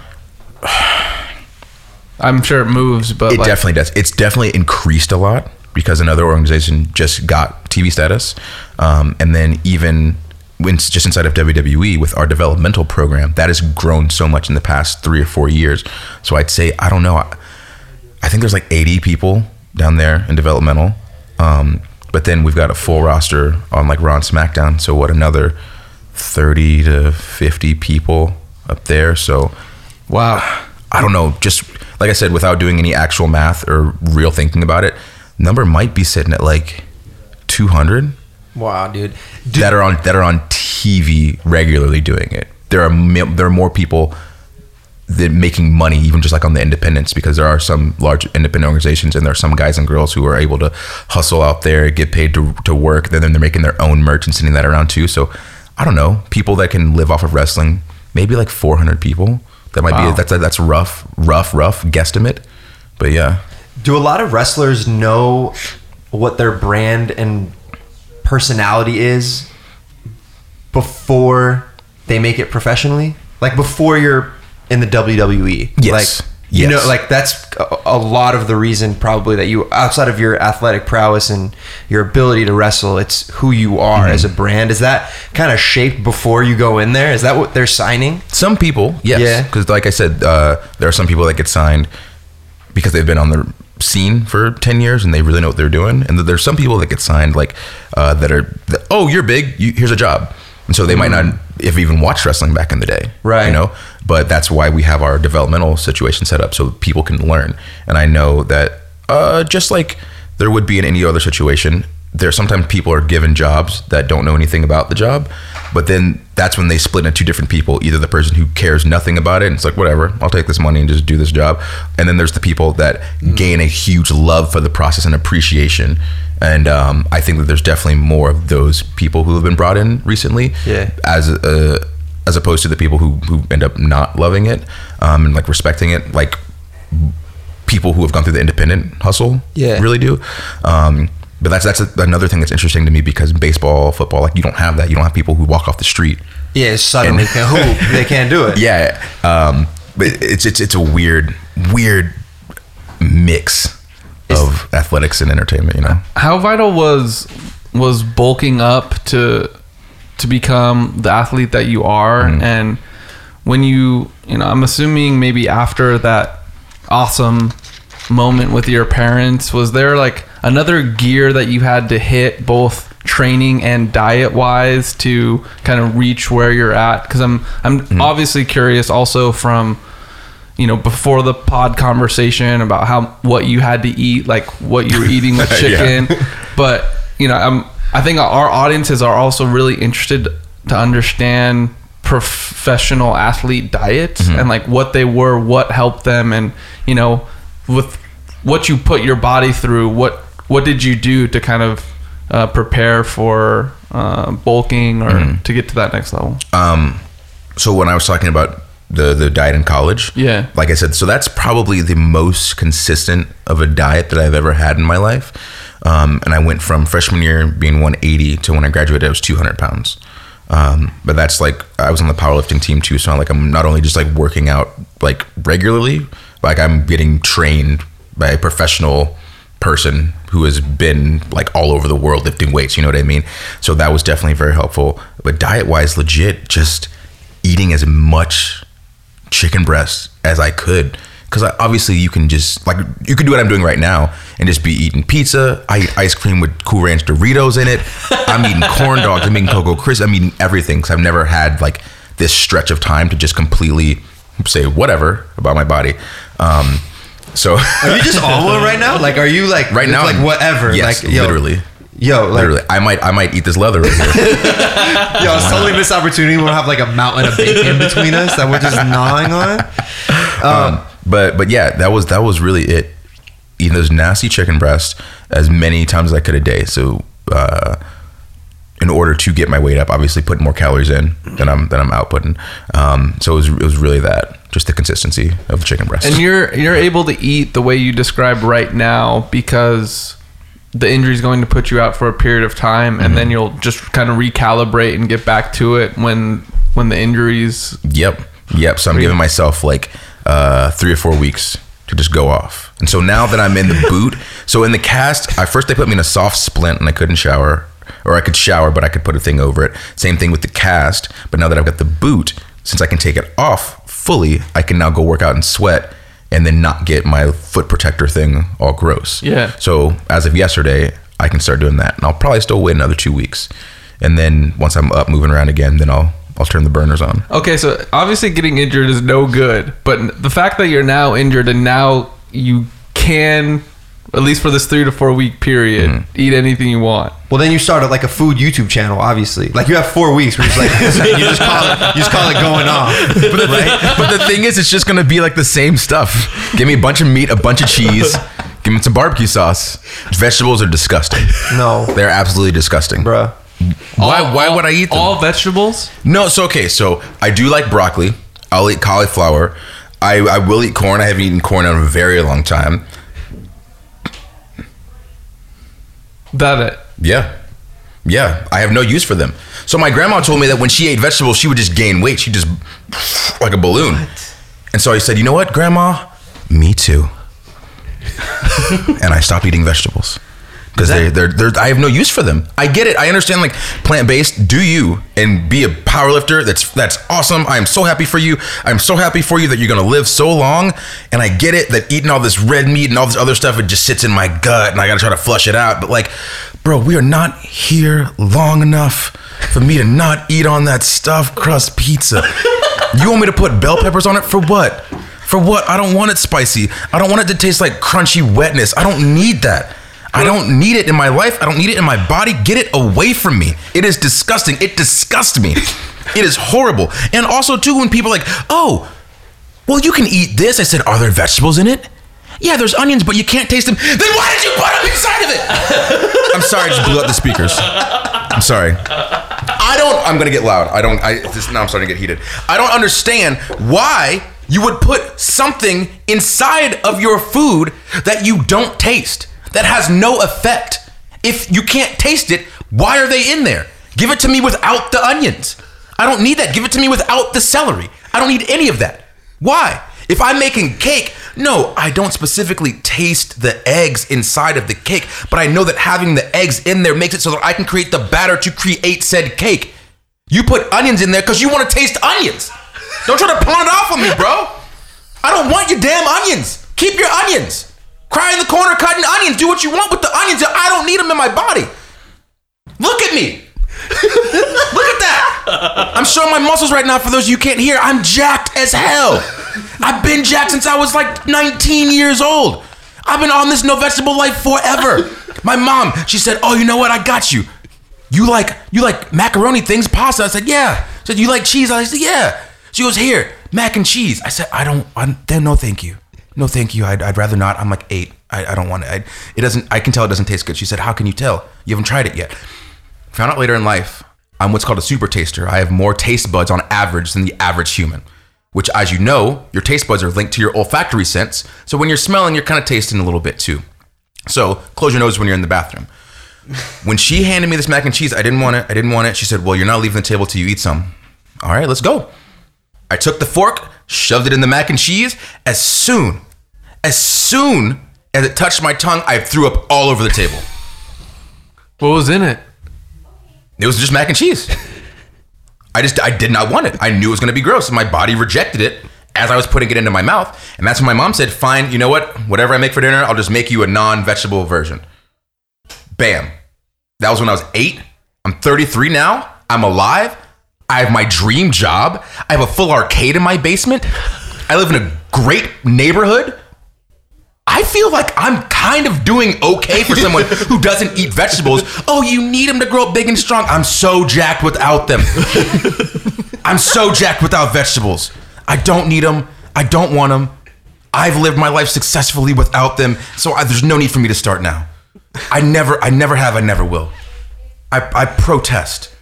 S3: I'm sure it moves, but
S2: It
S3: like,
S2: definitely does. It's definitely increased a lot because another organization just got TV status, um, and then even when, just inside of WWE with our developmental program, that has grown so much in the past three or four years. So I'd say I don't know. I, I think there's like 80 people down there in developmental. Um, but then we've got a full roster on like Raw and SmackDown. So what another 30 to 50 people up there. So
S3: Wow.
S2: I don't know. Just like I said, without doing any actual math or real thinking about it, number might be sitting at like 200
S1: Wow, dude.
S2: that are on that are on TV regularly doing it. There are there are more people making money even just like on the independents because there are some large independent organizations and there are some guys and girls who are able to hustle out there, get paid to to work. Then they're making their own merch and sending that around too. So I don't know people that can live off of wrestling. Maybe like 400 people. That might
S3: Wow.
S2: be that's that's rough, rough, rough guesstimate. But yeah,
S1: Do a lot of wrestlers know what their brand and personality is before they make it professionally? Like before you're in the WWE?
S2: Yes.
S1: Like you know, like that's a, lot of the reason probably that you outside of your athletic prowess and your ability to wrestle, it's who you are
S2: Mm-hmm.
S1: as a brand. Is that kind of shaped before you go in there? Is that what they're signing?
S2: Some people, yes.
S1: Yeah.
S2: Because, like I said, uh, there are some people that get signed because they've been on the scene for 10 years and they really know what they're doing. And there's some people that get signed, like, uh, that are, that, oh, you're big, you, here's a job. And so they might not have even watched wrestling back in the day.
S1: Right.
S2: You know? But that's why we have our developmental situation set up so people can learn. And I know that uh, just like there would be in any other situation, there sometimes people are given jobs that don't know anything about the job, but then that's when they split into two different people. Either the person who cares nothing about it, and it's like whatever, I'll take this money and just do this job, and then there's the people that gain a huge love for the process and appreciation. And um, I think that there's definitely more of those people who have been brought in recently,
S1: Yeah.
S2: as uh, as opposed to the people who who end up not loving it um, and like respecting it, like people who have gone through the independent hustle
S1: Yeah.
S2: really do. Um, but that's that's a, another thing that's interesting to me because baseball, football, like you don't have that. You don't have people who walk off the street.
S1: Yeah, suddenly can hoop. They can't do it. <laughs>
S2: Yeah, um, but it's it's it's a weird weird mix athletics and entertainment. You know,
S3: How vital was was bulking up to to become the athlete that you are? Mm-hmm. And when you you know I'm assuming maybe after that awesome moment with your parents was there like another gear that you had to hit both training and diet wise to kind of reach where you're at? Cuz I'm I'm mm-hmm. obviously curious also from you know before the pod conversation about how what you had to eat like what you were eating with <laughs>
S2: Yeah.
S3: chicken but you know i'm i think our audiences are also really interested to understand professional athlete diets
S2: Mm-hmm.
S3: and like what they were what helped them and you know with what you put your body through what what did you do to kind of uh, prepare for uh, bulking or
S2: Mm-hmm.
S3: to get to that next level
S2: um, so when I was talking about the the diet in college,
S3: Yeah.
S2: like I said, so that's probably the most consistent of a diet that I've ever had in my life. Um, and I went from freshman year being 180 to when I graduated, I was 200 pounds. Um, but that's like I was on the powerlifting team too, so like I'm not only just like working out like regularly, like I'm getting trained by a professional person who has been like all over the world lifting weights. You know what I mean? So that was definitely very helpful. But diet wise, legit, just eating as much chicken breasts as I could. Because obviously you can just like you could do what I'm doing right now and just be eating pizza. I eat ice cream with Cool Ranch Doritos in it. I'm eating corn dogs. I'm eating Cocoa Crisp. I'm eating everything because I've never had like this stretch of time to just completely say whatever about my body. Um, so
S1: Are you just <laughs> on one right now? Like, are you like
S2: right now,
S1: like whatever?
S2: Yes,
S1: like, yo,
S2: literally,
S1: yo, like,
S2: literally. I might I might eat this leather right here. <laughs>
S1: yo, it's totally missed opportunity. We'll have like a mountain of bacon <laughs> between us that we're just gnawing on.
S2: um, but but yeah, that was that was really it. Eating those nasty chicken breasts as many times as I could a day. So uh, in order to get my weight up, obviously putting more calories in than I'm than I'm outputting. Um, so it was it was really that just the consistency of the chicken breast.
S3: And you're you're able to eat the way you describe right now because the injury is going to put you out for a period of time, and then you'll just kind of recalibrate and get back to it when when the injuries.
S2: Yep. Yep. So I'm giving myself like uh, three or four weeks to just go off. And so now that I'm in the boot, <laughs> so in the cast, I first they put me in a soft splint and I couldn't shower or I could shower, but I could put a thing over it. Same thing with the cast. But now that I've got the boot, since I can take it off fully, I can now go work out and sweat and then not get my foot protector thing all gross.
S3: Yeah.
S2: So as of yesterday, I can start doing that, and I'll probably still wait another two weeks, and then once I'm up moving around again, then I'll I'll turn the burners on.
S3: Okay, so obviously getting injured is no good, but the fact that you're now injured and now you can, at least for this three to four week period,
S2: Mm-hmm.
S3: eat anything you want.
S1: Well, then you started like a food YouTube channel, obviously. Like you have four weeks where you're just like, <laughs> you just call it, you just call it going off, right? <laughs>
S2: but the thing is, it's just gonna be like the same stuff. Give me a bunch of meat, a bunch of cheese. Give me some barbecue sauce. Vegetables are disgusting.
S1: No,
S2: They're absolutely disgusting.
S1: bruh.
S2: Why?
S3: All-
S2: why would I eat them?
S3: All vegetables?
S2: No, so okay, so I do like broccoli. I'll eat cauliflower. I, I will eat corn. I haven't eaten corn in a very long time.
S3: That it.
S2: Yeah. Yeah. I have no use for them. So my grandma told me that when she ate vegetables, she would just gain weight. She just <sniffs> like a balloon. And so I said, you know what, grandma? Me too. <laughs> and I stopped eating vegetables. Because they, they're, they're, I have no use for them. I get it. I understand, like plant based. Do you and be a power lifter? That's that's awesome. I am so happy for you. I'm so happy for you that you're gonna live so long. And I get it that eating all this red meat and all this other stuff it just sits in my gut, and I gotta try to flush it out. But like, bro, we are not here long enough for me to not eat on that stuffed crust pizza. <laughs> you want me to put bell peppers on it for what? For what? I don't want it spicy. I don't want it to taste like crunchy wetness. I don't need that. I don't need it in my life. I don't need it in my body. Get it away from me. It is disgusting. It disgusts me. <laughs> It is horrible. And also, too, when people are like, oh, well, you can eat this. I said, are there vegetables in it? Yeah, there's onions, but you can't taste them. Then why did you put them inside of it? <laughs> I'm sorry, I just blew out the speakers. I'm sorry. I don't. I'm gonna get loud. I don't. I this, now I'm starting to get heated. I don't understand why you would put something inside of your food that you don't taste, that has no effect. If you can't taste it, why are they in there? Give it to me without the onions. I don't need that. Give it to me without the celery. I don't need any of that. Why? If I'm making cake, no, I don't specifically taste the eggs inside of the cake, but I know that having the eggs in there makes it so that I can create the batter to create said cake. You put onions in there because you want to taste onions. Don't try to pawn it off on me, bro. I don't want your damn onions. Keep your onions. Cry in the corner cutting onions. Do what you want with the onions. I don't need them in my body. Look at me. <laughs> Look at that. I'm showing my muscles right now for those you can't hear. I'm jacked as hell. I've been jacked since I was like 19 years old. I've been on this no vegetable life forever. My mom, she said, "Oh, you know what? I got you. You like you like macaroni things, pasta." I said, "Yeah." She said, "You like cheese?" I said, "Yeah." She goes, "Here, mac and cheese." I said, "I don't. I, then no, thank you. No, thank you. I'd, I'd rather not. I'm like eight. I, I don't want it. I, it doesn't. I can tell it doesn't taste good." She said, "How can you tell? You haven't tried it yet." Found out later in life, I'm what's called a super taster. I have more taste buds on average than the average human. Which, as you know, your taste buds are linked to your olfactory sense. So when you're smelling, you're kind of tasting a little bit too. So close your nose when you're in the bathroom. When she handed me this mac and cheese, I didn't want it. I didn't want it. She said, "Well, you're not leaving the table till you eat some." All right, let's go. I took the fork, shoved it in the mac and cheese. As soon, as soon as it touched my tongue, I threw up all over the table.
S3: What was in it?
S2: It was just mac and cheese. I just I did not want it. I knew it was going to be gross, and my body rejected it as I was putting it into my mouth. And that's when my mom said, "Fine, you know what? Whatever I make for dinner, I'll just make you a non-vegetable version." Bam. That was when I was eight. I'm 33 now. I'm alive. I have my dream job. I have a full arcade in my basement. I live in a great neighborhood. I feel like I'm kind of doing okay for someone <laughs> who doesn't eat vegetables. Oh, you need them to grow up big and strong. I'm so jacked without them. <laughs> I'm so jacked without vegetables. I don't need them. I don't want them. I've lived my life successfully without them, so I, there's no need for me to start now. I never, I never have, I never will. I, I protest.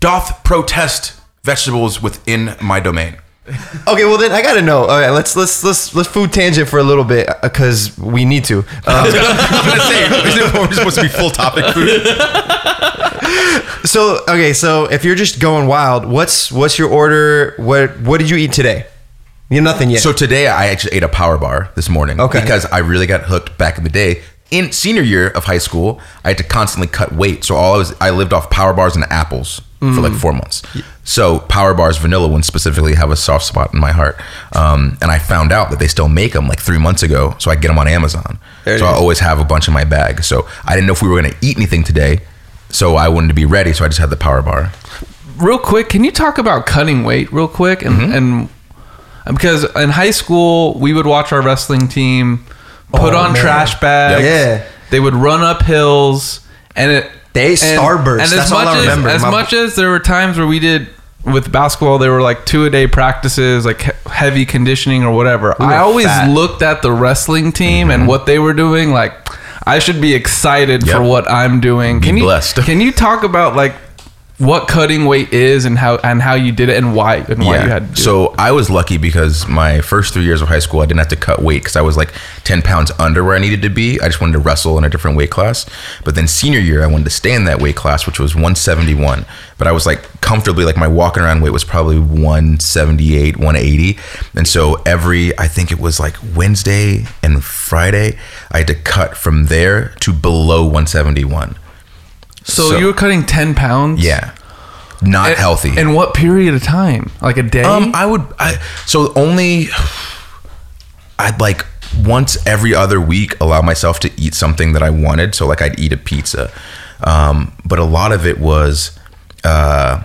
S2: Doth protest vegetables within my domain. <laughs>
S1: Okay, well then I gotta know. All right, let's let's let's let's food tangent for a little bit because we need to. <laughs> Um,
S2: I was gonna say, isn't it supposed to be full topic food? <laughs>
S1: so okay, so if you're just going wild, what's what's your order? What what did you eat today? You nothing yet.
S2: So today I actually ate a power bar this morning.
S1: Okay.
S2: Because I really got hooked back in the day in senior year of high school, I had to constantly cut weight. So all I was, I lived off power bars and apples for like four months. So power bars, vanilla ones specifically, have a soft spot in my heart. Um, and I found out that they still make them like three months ago. So I get them on Amazon.
S1: There
S2: so I always have a bunch in my bag. So I didn't know if we were going to eat anything today. So I wanted to be ready. So I just had the power bar.
S3: real quick, can you talk about cutting weight real quick? And,
S1: Mm-hmm.
S3: and because in high school, we would watch our wrestling team put
S1: Oh,
S3: on
S1: man.
S3: trash bags.
S1: Yeah.
S3: They would run up hills and it.
S1: They Starburst.
S3: And
S1: That's
S3: as
S1: all I
S3: as,
S1: remember.
S3: as
S1: My-
S3: much as there were times where we did with basketball, there were like two a day practices, like heavy conditioning or whatever.
S1: were
S3: I always
S1: fat.
S3: looked at the wrestling team and mm-hmm. what they were doing, like I should be excited
S2: Yep.
S3: for what I'm doing.
S2: Be
S3: Can you
S2: blessed.
S3: can you talk about like what cutting weight is and how and how you did it and why and why you had to do it?
S2: so I was lucky because my first three years of high school, I didn't have to cut weight because I was like 10 pounds under where I needed to be. I just wanted to wrestle in a different weight class. But then senior year, I wanted to stay in that weight class, which was 171. But I was like comfortably, like my walking around weight was probably 178, 180. And so every, I think it was like Wednesday and Friday, I had to cut from there to below 171.
S3: So,
S2: So-
S3: you were cutting ten pounds.
S2: Yeah. Not
S3: And-
S2: healthy.
S3: And what period of time? Like a day?
S2: Um, I would. I so only. I'd like once every other week allow myself to eat something that I wanted. So like I'd eat a pizza, um, but a lot of it was. Uh,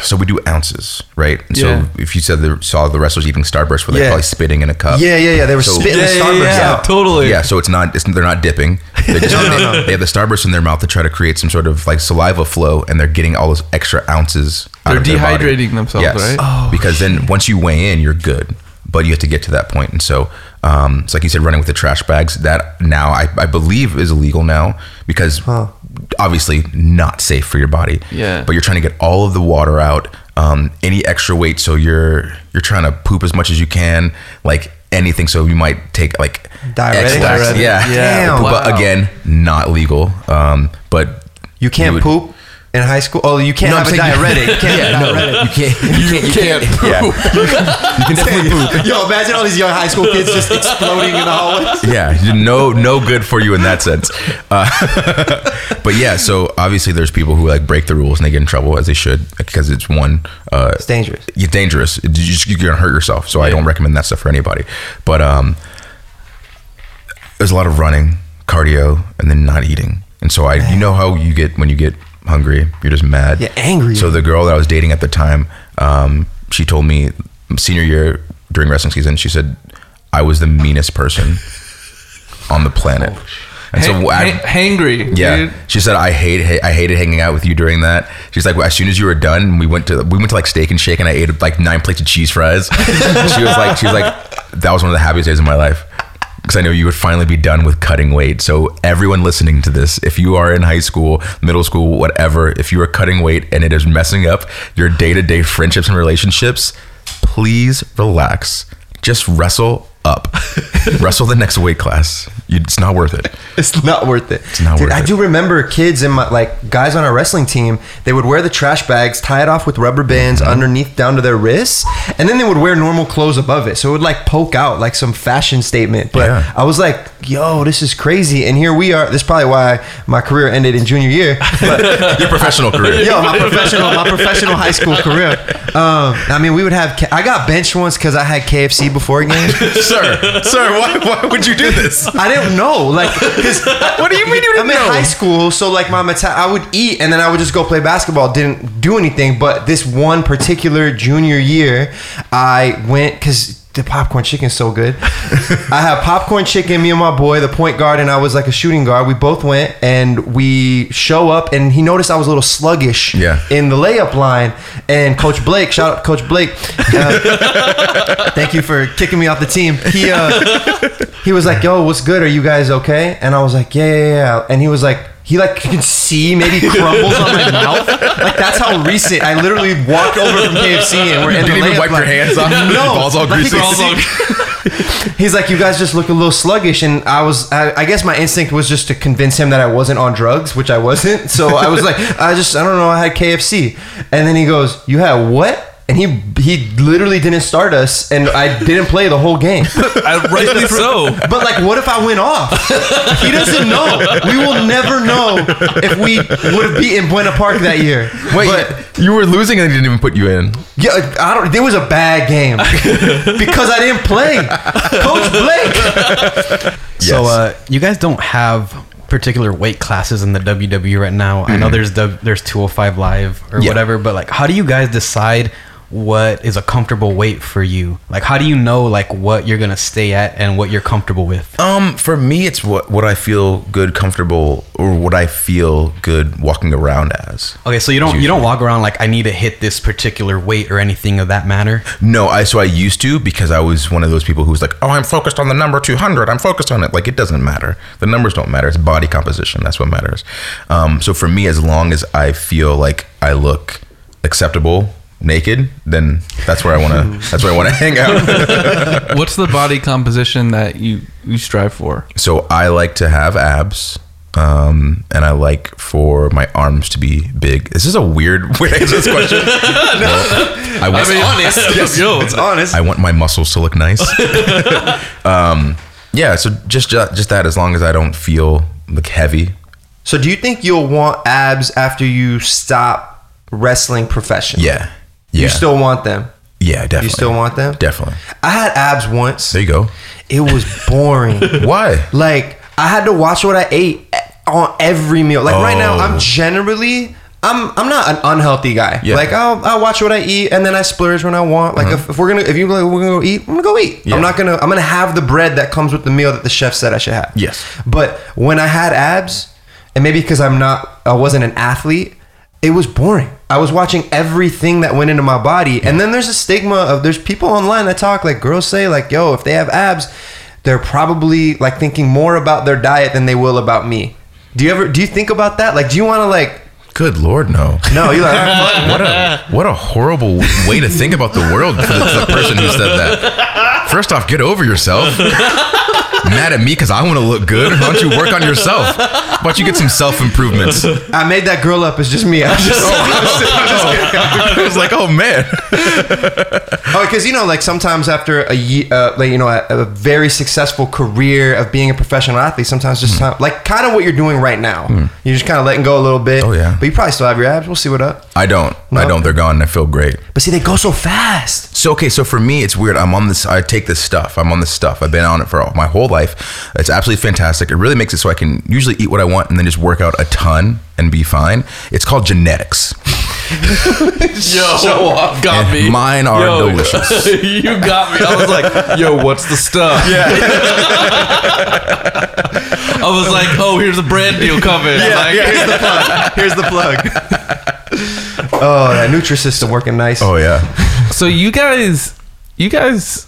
S2: so we do ounces, right? And
S3: Yeah.
S2: So if you said the, saw the wrestlers eating Starburst, were they
S1: Yeah.
S2: probably spitting in a cup?
S1: Yeah, yeah, yeah. They were
S2: So-
S1: spitting the
S3: Yeah, yeah,
S1: Starburst
S3: yeah.
S1: out.
S3: totally.
S2: Yeah, so it's not. It's, they're not dipping. They just <laughs> they have the starburst in their mouth to try to create some sort of like saliva flow, and they're getting all those extra ounces. Out
S3: They're
S2: of their body.
S3: dehydrating themselves, right?
S1: Oh,
S2: because then once you weigh in, you're good, but you have to get to that point. And so, um, it's like you said, running with the trash bags. That now I, I believe is illegal now because obviously not safe for your body.
S3: Yeah.
S2: But you're trying to get all of the water out. Um, any extra weight, so you're you're trying to poop as much as you can, like anything. So you might take like
S1: Diuretic?
S2: Ex-Lax,
S1: Diuretic.
S2: yeah,
S1: Damn.
S2: But again, not legal. Um, but
S1: You can't
S2: would-
S1: poop in high school. Oh, you can't
S2: No, I'm
S1: a diuretic. <laughs> You can't
S2: Yeah,
S1: have a
S2: no, you can't. You can't. <laughs> You can't. Yeah, you can definitely poop.
S1: Yo, imagine all these young high school kids just exploding in the hallways.
S2: yeah no no good for you in that sense uh, <laughs> but yeah so obviously there's people who like break the rules and they get in trouble as they should because it's one uh
S1: It's dangerous.
S2: it's dangerous It- you just, you're gonna hurt yourself so i don't recommend that stuff for anybody but um there's a lot of running cardio and then not eating and so i you know how you get when you get hungry you're just mad
S1: Yeah, angry.
S2: so the girl that i was dating at the time um she told me senior year during wrestling season she said i was the meanest person on the planet and so I,
S3: hang- hangry.
S2: yeah,
S3: dude.
S2: she said I hate I hated hanging out with you during that. She's like, well, as soon as you were done, we went to we went to like Steak and Shake, and I ate like nine plates of cheese fries. <laughs> she was like, she was like, that was one of the happiest days of my life because I know you would finally be done with cutting weight. So everyone listening to this, if you are in high school, middle school, whatever, if you are cutting weight and it is messing up your day to day friendships and relationships, please relax. Just wrestle up. <laughs> wrestle the next weight class. You, it's not worth it. <laughs>
S1: It's not worth it. It's
S2: not
S1: Dude,
S2: worth
S1: I
S2: it.
S1: do remember kids in my like guys on our wrestling team. They would wear the trash bags, tie it off with rubber bands
S2: Mm-hmm.
S1: underneath down to their wrists, and then they would wear normal clothes above it, so it would like poke out like some fashion statement. But
S2: Yeah.
S1: I was like, "Yo, this is crazy!" And here we are. This is probably why my career ended in junior year. But <laughs>
S2: Your professional career.
S1: Yo, my professional, my professional high school career. Um, I mean, we would have. I got benched once because I had KFC before a game.
S2: Sir, <laughs> sir, why, why would you do this?
S1: I didn't know, like, 'cause <laughs>
S2: What do you mean you didn't
S1: I'm in high school, so like my meta- I would eat and then I would just go play basketball. Didn't do anything, but this one particular junior year, I went because the popcorn chicken's so good. I have popcorn chicken. Me and my boy, the point guard, and I was like a shooting guard. We both went and we show up, and he noticed I was a little sluggish
S2: Yeah.
S1: in the layup line. And Coach Blake, shout out to Coach Blake. uh, <laughs> Thank you for kicking me off the team. He uh, he was like, "Yo, what's good? Are you guys okay?" And I was like, "Yeah, yeah, yeah." And he was like, he like can see maybe <laughs> crumbles on my mouth. Like that's how recent. I literally walked over from KFC and we're in
S2: Didn't
S1: the
S2: even
S1: layup
S2: wipe your
S1: line.
S2: hands off?
S1: No, <laughs>
S2: Balls all
S1: like,
S2: greasy?
S1: He's like, you guys just look a little sluggish, and I was, I, I guess my instinct was just to convince him that I wasn't on drugs, which I wasn't. So I was like, I just, I don't know, I had KFC, and then he goes, you had what? And he he literally didn't start us, and I didn't play the whole game. <laughs>
S3: Uh, rightly so.
S1: But like, what if I went off? He doesn't know. We will never know if we would have beaten Buena Park that year.
S2: Wait,
S1: but
S2: you were losing and they didn't even put you in.
S1: yeah, I don't. It was a bad game <laughs> because I didn't play. Coach Blake.
S7: So uh, you guys don't have particular weight classes in the WWE right now. I know there's the, there's 205 live or
S2: Yeah.
S7: whatever, but like how do you guys decide what is a comfortable weight for you? Like how do you know like what you're to stay at and what you're comfortable with?
S2: Um, for me, it's what what I feel good, comfortable, or what I feel good walking around as.
S7: Okay, so you don't you don't walk around like I need to hit this particular weight or anything of that matter.
S2: No, I so I used to because I was one of those people who was like, oh, I'm focused on the number 200. I'm focused on it. Like it doesn't matter. The numbers don't matter. It's body composition. That's what matters. Um, so for me, as long as I feel like I look acceptable naked, then that's where I want to. that's where I want to <laughs> hang out. <laughs>
S3: What's the body composition that you you strive for?
S2: so I like to have abs. Um, and I like for my arms to be big. This is a weird <laughs> way to answer this question. Well, I was honest.
S3: Yo,
S1: It's honest.
S2: I want my muscles to look nice. um, yeah, so just ju- just that. As long as I don't feel like heavy.
S1: So, do you think you'll want abs after you stop wrestling professionally?
S2: Yeah, yeah,
S1: You still want them?
S2: yeah, definitely.
S1: You still want them?
S2: Definitely.
S1: I had abs once.
S2: There you go.
S1: It was boring. <laughs>
S2: Why?
S1: like I had to watch what I ate on every meal. Like right now,
S2: Oh.
S1: I'm generally. I'm I'm not an unhealthy guy.
S2: Yeah.
S1: Like I'll I'll watch what I eat and then I splurge when I want. Like uh-huh. if, if we're gonna if you like we're gonna go eat, I'm gonna go eat.
S2: Yeah.
S1: I'm not gonna I'm gonna have the bread that comes with the meal that the chef said I should have.
S2: Yes.
S1: But when I had abs, and maybe because I'm not I wasn't an athlete, it was boring. I was watching everything that went into my body. And then there's a stigma of there's people online that talk like girls say like, yo, if they have abs, they're probably like thinking more about their diet than they will about me. Do you ever do you think about that? Like do you want to like
S2: Good lord, no.
S1: no, you like "Ah, <laughs>
S2: What a what a horrible way to think about the world for the, the person who said that. First off, get over yourself. <laughs> Mad at me because I want to look good. Why don't you work on yourself? Why don't you get some self improvements?
S1: I made that girl up. It's just me. I just, <laughs> <laughs>
S2: I was like, oh man. <laughs>
S1: Oh, because you know, like sometimes after a ye- uh, like you know, a, a very successful career of being a professional athlete, sometimes just time, like kind of what you're doing right now. You're just kind of letting go a little bit.
S2: Oh, yeah.
S1: but you probably still have your abs. We'll see what up.
S2: I don't. I don't. They're gone. I feel great.
S1: But see, they go so fast.
S2: So okay, so for me, it's weird. I'm on this. I take this stuff. I'm on this stuff. I've been on it for all, my whole life. It's absolutely fantastic. It really makes it so I can usually eat what I want and then just work out a ton and be fine. It's called genetics.
S3: Yo, <laughs> got
S2: And
S3: me.
S2: mine are
S3: Yo,
S2: delicious. <laughs>
S3: you got me. I was like, yo, what's the stuff? Yeah. <laughs> I was like, oh, here's a brand deal coming. like,
S1: here's the plug. Here's the plug. oh, that Nutrisystem working nice.
S2: Oh yeah.
S3: So you guys, you guys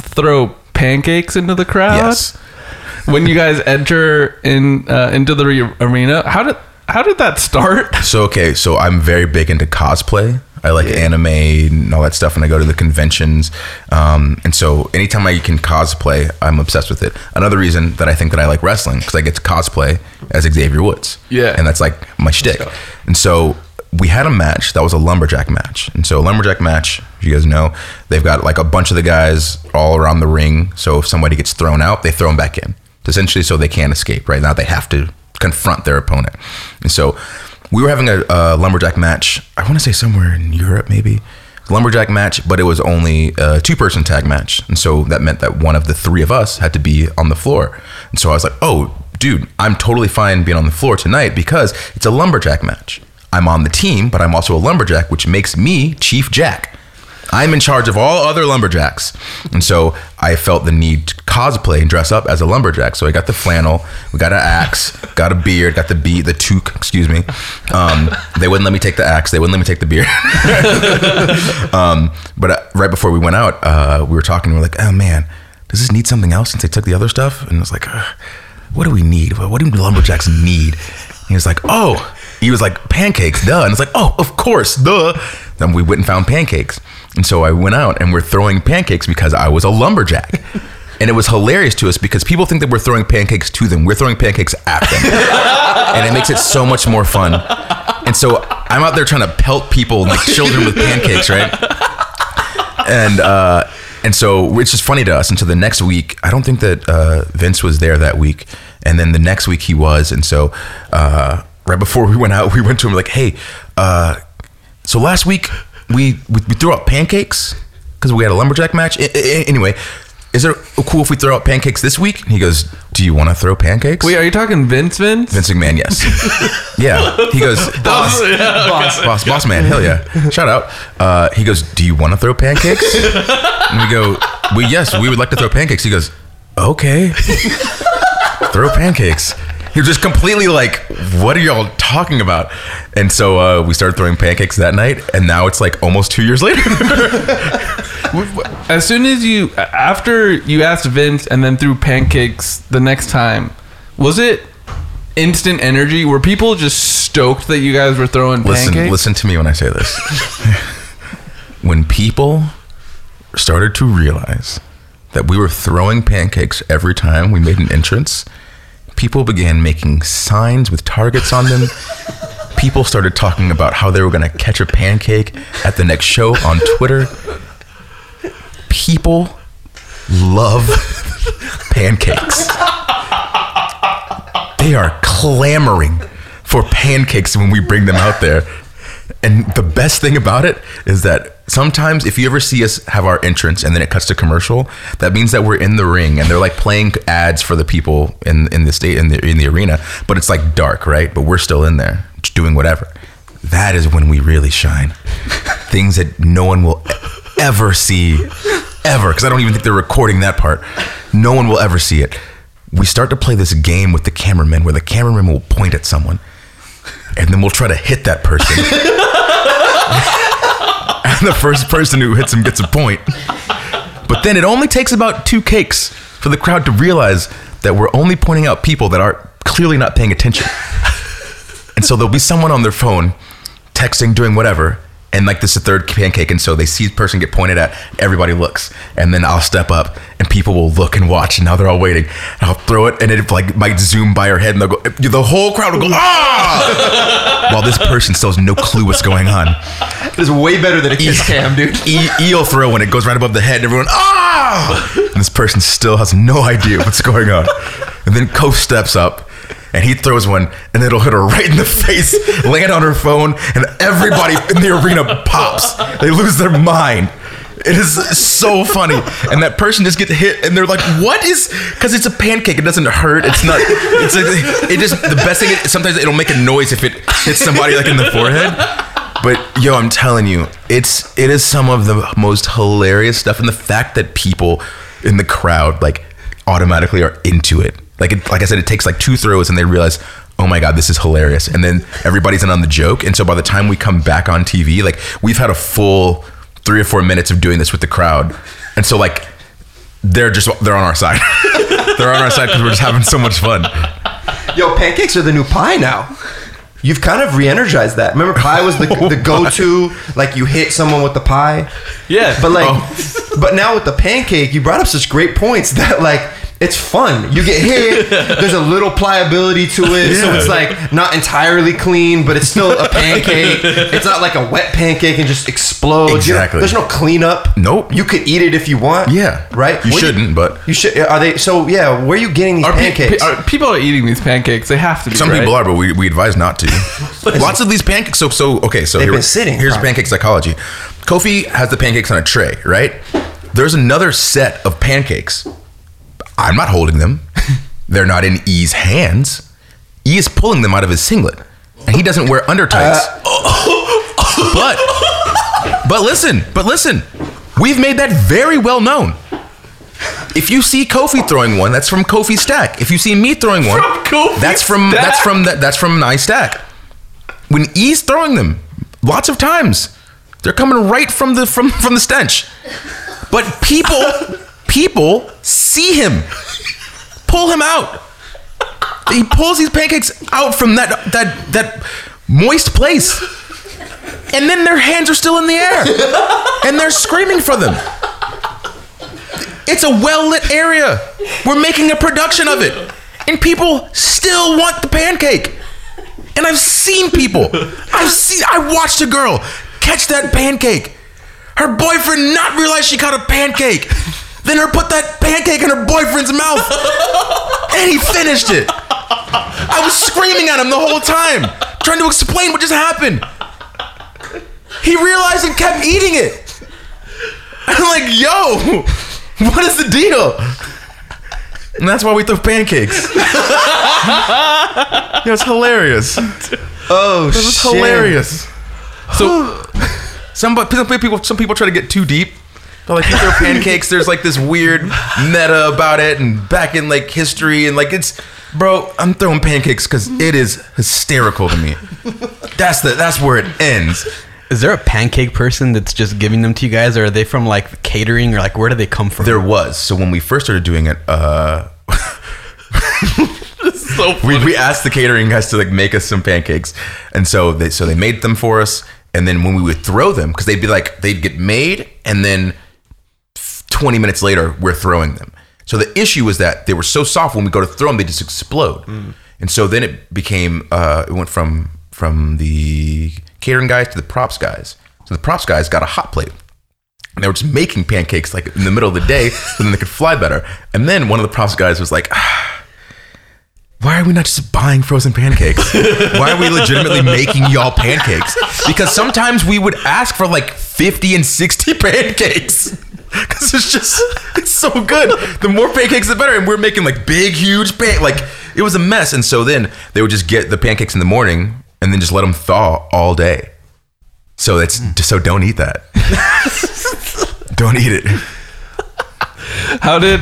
S3: throw pancakes into the crowd
S2: Yes.
S3: when you guys enter in uh, into the re- arena. How did how did that start? <laughs>
S2: So okay, so I'm very big into cosplay. I like anime and all that stuff, and I go to the conventions. Um, and so anytime I can cosplay, I'm obsessed with it. Another reason that I think that I like wrestling because I get to cosplay as Xavier Woods.
S3: Yeah.
S2: and that's like my shtick. And so we had a match that was a lumberjack match. And so a lumberjack match, if you guys know, they've got like a bunch of the guys all around the ring. So if somebody gets thrown out, they throw them back in, essentially, so they can't escape. Right now, they have to confront their opponent. And so we were having a, a lumberjack match. I want to say somewhere in Europe, maybe lumberjack match, but it was only a two-person tag match, and so that meant that one of the three of us had to be on the floor. And so I was like, "Oh, dude, I'm totally fine being on the floor tonight because it's a lumberjack match. I'm on the team, but I'm also a lumberjack, which makes me Chief Jack." I'm in charge of all other lumberjacks. And so I felt the need to cosplay and dress up as a lumberjack. So I got the flannel, we got an axe, got a beard, got the beat, the toque, excuse me. Um, they wouldn't let me take the axe, they wouldn't let me take the beard. <laughs> um, but uh, right before we went out, uh, we were talking, we were like, oh man, does this need something else since they took the other stuff? And I was like, "Ugh, what do we need? What do lumberjacks need? And he was like, oh, he was like, pancakes, duh. And it's like, oh, of course, duh. Then we went and found pancakes. And so I went out and we're throwing pancakes because I was a lumberjack. <laughs> And it was hilarious to us because people think that we're throwing pancakes to them. We're throwing pancakes at them. and it makes it so much more fun. And so I'm out there trying to pelt people like children with pancakes, right? and uh, and so it's just funny to us. And so the next week, I don't think that uh, Vince was there that week, and then the next week he was. And so uh, right before we went out, we went to him like, "Hey, uh, so last week we we, we threw out pancakes because we had a lumberjack match. I- I- anyway." Is it cool if we throw out pancakes this week? And he goes, "Do you want to throw pancakes?"
S3: Wait, are you talking Vince Vince?
S2: Vince McMahon, yes. <laughs> yeah. He goes, <laughs> boss, boss, boss, boss man, hell yeah. Shout out. Uh, he goes, do you want to throw pancakes? <laughs> And we go, we yes, we would like to throw pancakes. He goes, okay, throw pancakes. He was just completely like, what are y'all talking about? And so uh, we started throwing pancakes that night, and now it's like almost two years later. <laughs>
S3: As soon as you, after you asked Vince and then threw pancakes the next time, was it instant energy? Were people just stoked that you guys were throwing
S2: listen,
S3: pancakes?
S2: listen to me when I say this. <laughs> when people started to realize that we were throwing pancakes every time we made an entrance, people began making signs with targets on them. people started talking about how they were going to catch a pancake at the next show on Twitter. People love <laughs> pancakes. They are clamoring for pancakes when we bring them out there. And the best thing about it is that sometimes if you ever see us have our entrance and then it cuts to commercial, that means that we're in the ring and they're like playing ads for the people in in the state in the in the arena, but it's like dark, right? But we're still in there doing whatever. That is when we really shine. <laughs> Things that no one will ever see ever because I don't even think they're recording that part. No one will ever see it. We start to play this game with the cameraman where the cameraman will point at someone and then we'll try to hit that person. <laughs> and <laughs> the first person who hits him gets a point. But then it only takes about two cakes for the crowd to realize that we're only pointing out people that are clearly not paying attention. And so there'll be someone on their phone texting, doing whatever, and like this is the third pancake, and so they see the person get pointed at, everybody looks, and then I'll step up, and people will look and watch, and now they're all waiting. And I'll throw it, and it like might zoom by her head, and they'll go, the whole crowd will go ah, while this person still has no clue what's going on.
S1: It is way better than a kiss cam, dude.
S2: E- eel throw when it goes right above the head, and everyone ah, and this person still has no idea what's going on, and then Kof steps up. And he throws one, and it'll hit her right in the face, land on her phone, and everybody in the arena pops. They lose their mind. It is so funny, and that person just gets hit, and they're like, "What is?" Because it's a pancake. It doesn't hurt. It's not. It's a, it just the best thing. Is, sometimes it'll make a noise if it hits somebody like in the forehead. But yo, I'm telling you, it's it is some of the most hilarious stuff, and the fact that people in the crowd like automatically are into it. Like it, like I said, it takes like two throws, and they realize, oh my god, this is hilarious, and then everybody's in on the joke, and so by the time we come back on TV, like we've had a full three or four minutes of doing this with the crowd, and so like they're just they're on our side. <laughs> they're on our side because we're just having so much fun.
S1: Yo, pancakes are the new pie now. You've kind of re-energized that. Remember, pie was the, the go-to. Like you hit someone with the pie.
S3: Yeah.
S1: But like, oh. but now with the pancake, you brought up such great points that like it's fun. You get hit. <laughs> There's a little pliability to it, so it's like not entirely clean, but it's still a <laughs> pancake. It's not like a wet pancake and just explodes. You know,
S2: Exactly.
S1: there's no cleanup.
S2: Nope.
S1: You could eat it if you want.
S2: Yeah.
S1: Right.
S2: You
S1: do
S2: shouldn't, but-
S1: you should. Are they? So yeah. Where are you getting these
S3: Are
S1: pancakes?
S3: pe- are- people are eating these pancakes. They have to be.
S2: Some
S3: right?
S2: people are, but we, we advise not to. <laughs> Lots of these pancakes. So so okay. So
S1: They've
S2: here-
S1: been sitting,
S2: Here's
S1: probably.
S2: pancake psychology. Kofi has the pancakes on a tray, right? There's another set of pancakes. I'm not holding them. <laughs> They're not in E's hands. E is pulling them out of his singlet, and he doesn't wear under tights. Uh, <laughs> but but listen, but listen, we've made that very well known. If you see Kofi throwing one, that's from Kofi Stack. If you see me throwing one,
S3: From
S2: that's from
S3: Stack?
S2: that's from that, that's from Nice Stack. When E's throwing them, lots of times they're coming right from the from from the stench. But people <laughs> people see him pull him out. He pulls these pancakes out from that that that moist place. And then their hands are still in the air. And they're screaming for them. It's a well lit area. We're making a production of it. And people still want the pancake. And I've seen people. I've seen I watched a girl catch that pancake. her boyfriend not realize she got a pancake. Then her put that pancake in her boyfriend's mouth. <laughs> and he finished it. I was screaming at him the whole time, trying to explain what just happened. He realized and kept eating it. I'm like, yo, what is the deal? And that's why we throw pancakes. yeah, it's hilarious.
S1: Oh,
S2: It was
S1: shit.
S2: hilarious. So, <sighs> some some people some people try to get too deep. They're like, you throw <laughs> pancakes. There's like this weird meta about it, and back in like history, and like it's, bro. I'm throwing pancakes because it is hysterical to me. That's the that's where it ends.
S7: Is there a pancake person that's just giving them to you guys, or are they from like catering, or like where do they come from?
S2: There was so when we first started doing it, uh, <laughs>
S3: So
S2: we, we asked the catering guys to like make us some pancakes, and so they so they made them for us. And then when we would throw them, because they'd be like they'd get made, and then 20 minutes later we're throwing them. So the issue was that they were so soft when we go to throw them, they just explode. And so then it became uh, it went from from the catering guys to the props guys. So the props guys got a hot plate. And they were just making pancakes like in the middle of the day <laughs> so then they could fly better. And then one of the props guys was like, ah, why are we not just buying frozen pancakes? Why are we legitimately making y'all pancakes? Because sometimes we would ask for like 50 and 60 <laughs> pancakes. <laughs> Because it's just, it's so good. The more pancakes, the better. And we're making like big, huge pan. Like it was a mess. And so then they would just get the pancakes in the morning and then just let them thaw all day. So that's hmm. so don't eat that. <laughs> don't eat it.
S3: how did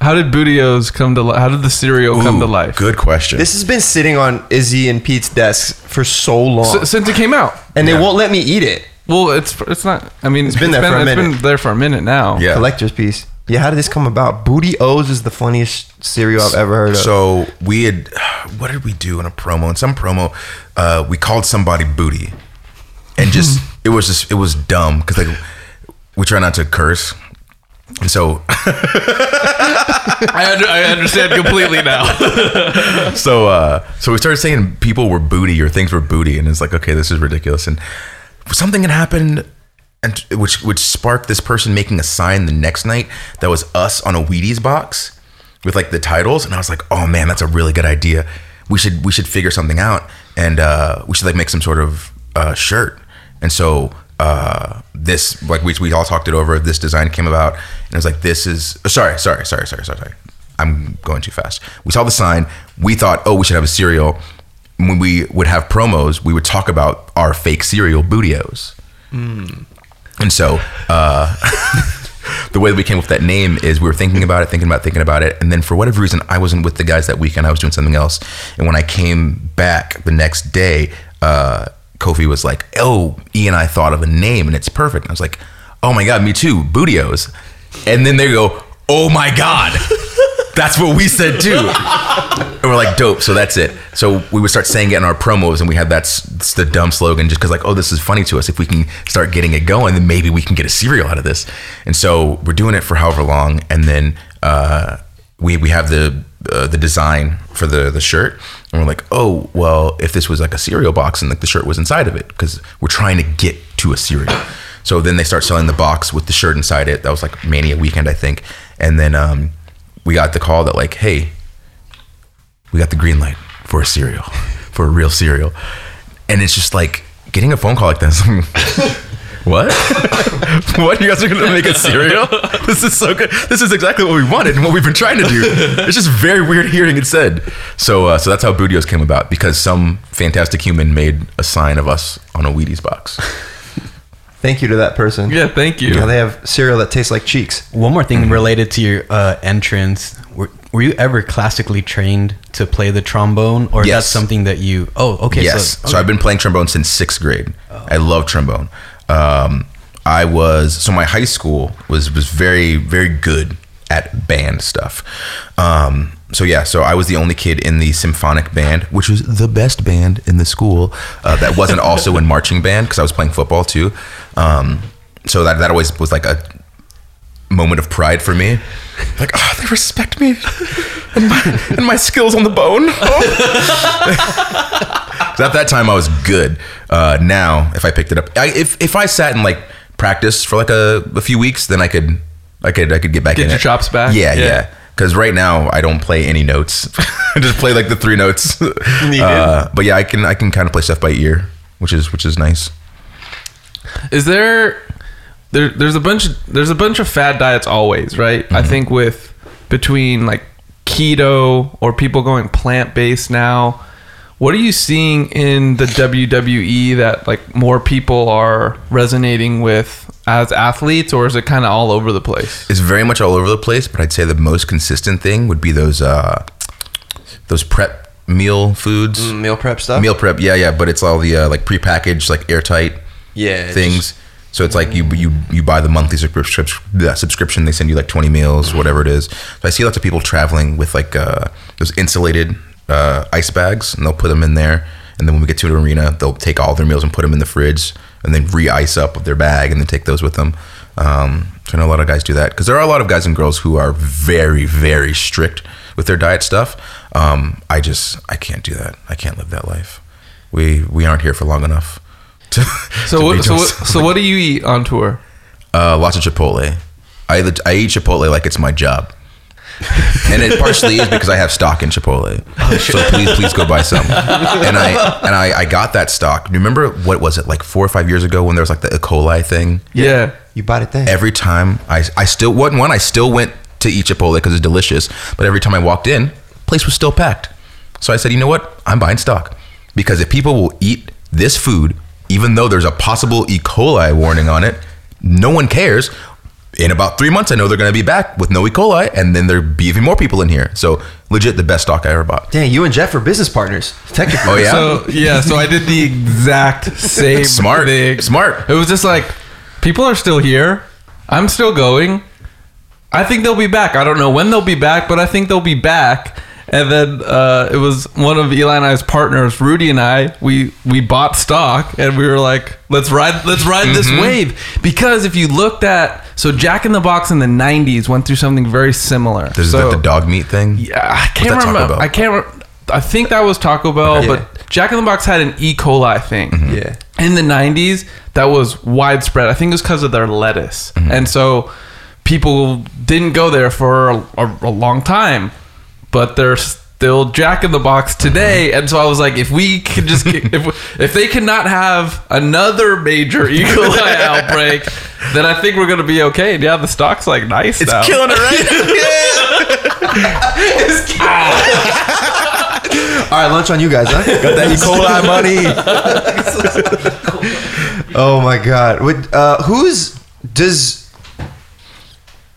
S3: how did Booty O's come to life? How did the cereal come to life?
S2: Good question.
S1: This has been sitting on Izzy and Pete's desk for so long,
S3: S- since it came out.
S1: and
S2: Yeah.
S1: they won't let me eat it.
S3: Well, it's it's not. I mean, it's
S1: been there for a
S3: It's
S1: minute.
S3: been there for a minute now.
S2: yeah.
S1: Collector's piece. Yeah, how did this come about? Booty O's is the funniest cereal I've ever heard of.
S2: So we had, <sighs> what did we do in a promo? In some promo, uh, we called somebody booty, and just <laughs> it was just it was dumb because like we try not to curse, and so <laughs>
S3: I, under, I understand completely now. <laughs>
S2: so uh, so we started saying people were booty or things were booty, and it's like okay, this is ridiculous, and something had happened. And which which sparked this person making a sign the next night that was us on a Wheaties box with like the titles, and I was like, oh man, that's a really good idea. We should we should figure something out, and uh, we should like make some sort of uh, shirt. And so uh, this like we we all talked it over. This design came about, and it was like this is oh, sorry sorry sorry sorry sorry sorry. I'm going too fast. We saw the sign. We thought, oh, we should have a cereal. When we would have promos, we would talk about our fake cereal, Booty O's. And so uh, <laughs> the way that we came up with that name is we were thinking about it, thinking about it, thinking about it. And then for whatever reason, I wasn't with the guys that weekend. I was doing something else. And when I came back the next day, uh, Kofi was like, oh, E and I thought of a name and it's perfect. And I was like, oh my God, me too, Booty O's. And then they go, oh my God. <laughs> That's what we said too. <laughs> And we're like, dope. So that's it. So we would start saying it in our promos, and we had that's, that's the dumb slogan just because, like, oh, this is funny to us. If we can start getting it going, then maybe we can get a cereal out of this. And so we're doing it for however long, and then uh, we we have the uh, the design for the the shirt, and we're like, oh, well, if this was like a cereal box and like the shirt was inside of it, because we're trying to get to a cereal. So then they start selling the box with the shirt inside it. That was like Mania weekend, I think, and then um, we got the call that like, hey, we got the green light for a cereal, <laughs> for a real cereal. And it's just like getting a phone call like this. <laughs> what? <laughs> what? You guys are gonna make a cereal? This is so good. This is exactly what we wanted and what we've been trying to do. It's just very weird hearing it said. So, uh, so that's how Booty O's came about because some fantastic human made a sign of us on a Wheaties box.
S1: Thank you to that person.
S3: yeah, thank you.
S1: Yeah, they have cereal that tastes like cheeks.
S7: One more thing related to your uh, entrance. Were, were you ever classically trained to play the trombone, or
S2: Yes.
S7: that's something that you? Oh, okay.
S2: yes.
S7: So,
S2: So, I've been playing trombone since sixth grade. I love trombone. Um, I was so my high school was was very very good at band stuff. Um, so yeah, so I was the only kid in the symphonic band, which was the best band in the school. Uh, that wasn't also in marching band because I was playing football too. Um, so that that always was like a moment of pride for me. Like, oh, they respect me and my, and my skills on the bone. Oh. <laughs> So at that time, I was good. Uh, now, if I picked it up, I, if if I sat and like practice for like a, a few weeks, then I could I could I could get back
S3: Get
S2: in
S3: your
S2: it.
S3: chops back?
S2: Yeah,
S3: Yeah.
S2: yeah. Because right now I don't play any notes. I <laughs> just play like the three notes. <laughs> Uh, but yeah, I can I can kind of play stuff by ear, which is which is nice.
S3: Is there there there's a bunch there's a bunch of fad diets always, right? I
S2: Mm-hmm.
S3: think with between like keto or people going plant based now. What are you seeing in the WWE that like more people are resonating with as athletes or is it kind of all over the place?
S2: It's very much all over the place, but I'd say the most consistent thing would be those uh those prep meal foods.
S1: Mm, Meal prep stuff.
S2: Meal prep, yeah, yeah, but it's all the uh, like prepackaged, like airtight
S1: Yeah, it's
S2: things. So it's like you you you buy the monthly subscription. Subscription they send you like twenty meals, whatever it is. So I see lots of people traveling with like uh, those insulated uh, ice bags, and they'll put them in there. And then when we get to the arena, they'll take all their meals and put them in the fridge, and then re-ice up their bag, and then take those with them. Um, so I know a lot of guys do that because there are a lot of guys and girls who are very very strict with their diet stuff. Um, I just I can't do that. I can't live that life. We we aren't here for long enough. <laughs> To,
S3: So
S2: to
S3: what, so what, so what do you eat on tour?
S2: uh, lots of Chipotle. I I eat Chipotle like it's my job, and it partially is because I have stock in Chipotle. Oh, so please, please go buy some. And I and I, I got that stock. Do you Remember what was it like four or five years ago when there was like the E. coli thing?
S3: Yeah.
S1: You bought it then.
S2: Every time I I still one one I still went to eat Chipotle because it's delicious. But every time I walked in, place was still packed. So I said, you know what? I'm buying stock because if people will eat this food, even though there's a possible E. coli warning on it, no one cares. In about three months, I know they're going to be back with no E. coli, and then there'll be even more people in here. So legit, the best stock I ever bought.
S1: Dang, you and Jeff are business partners. Technically.
S2: Oh yeah,
S3: So yeah, so I did the exact <laughs> same
S2: Smart.
S3: thing.
S2: Smart.
S3: It was just like people are still here. I'm still going. I think they'll be back. I don't know when they'll be back, but I think they'll be back. And then uh, it was one of Elie and I's partners, Rudy and I. We we bought stock, and we were like, "Let's ride, let's ride this
S2: Mm-hmm.
S3: wave." Because if you looked at so Jack in the Box in the '90s went through something very similar.
S2: there's
S3: so,
S2: like the dog meat thing.
S3: yeah, I can't
S2: that Taco
S3: remember.
S2: Bell?
S3: I can't. Re- I think that was Taco Bell,
S1: Okay.
S3: but Jack in the Box had an E. coli thing.
S1: Yeah.
S3: In the '90s, that was widespread. I think it was because of their lettuce, and so people didn't go there for a, a, a long time. But they're still Jack in the Box today, and so I was like, if we could just <laughs> get, if if they cannot have another major <laughs> E. coli outbreak, then I think we're gonna be okay. And yeah, the stock's like nice.
S2: It's
S3: now.
S2: killing it, right? <laughs>
S1: All right, lunch on you guys, huh?
S2: Got that E. coli money.
S1: oh my god. Would uh, who's does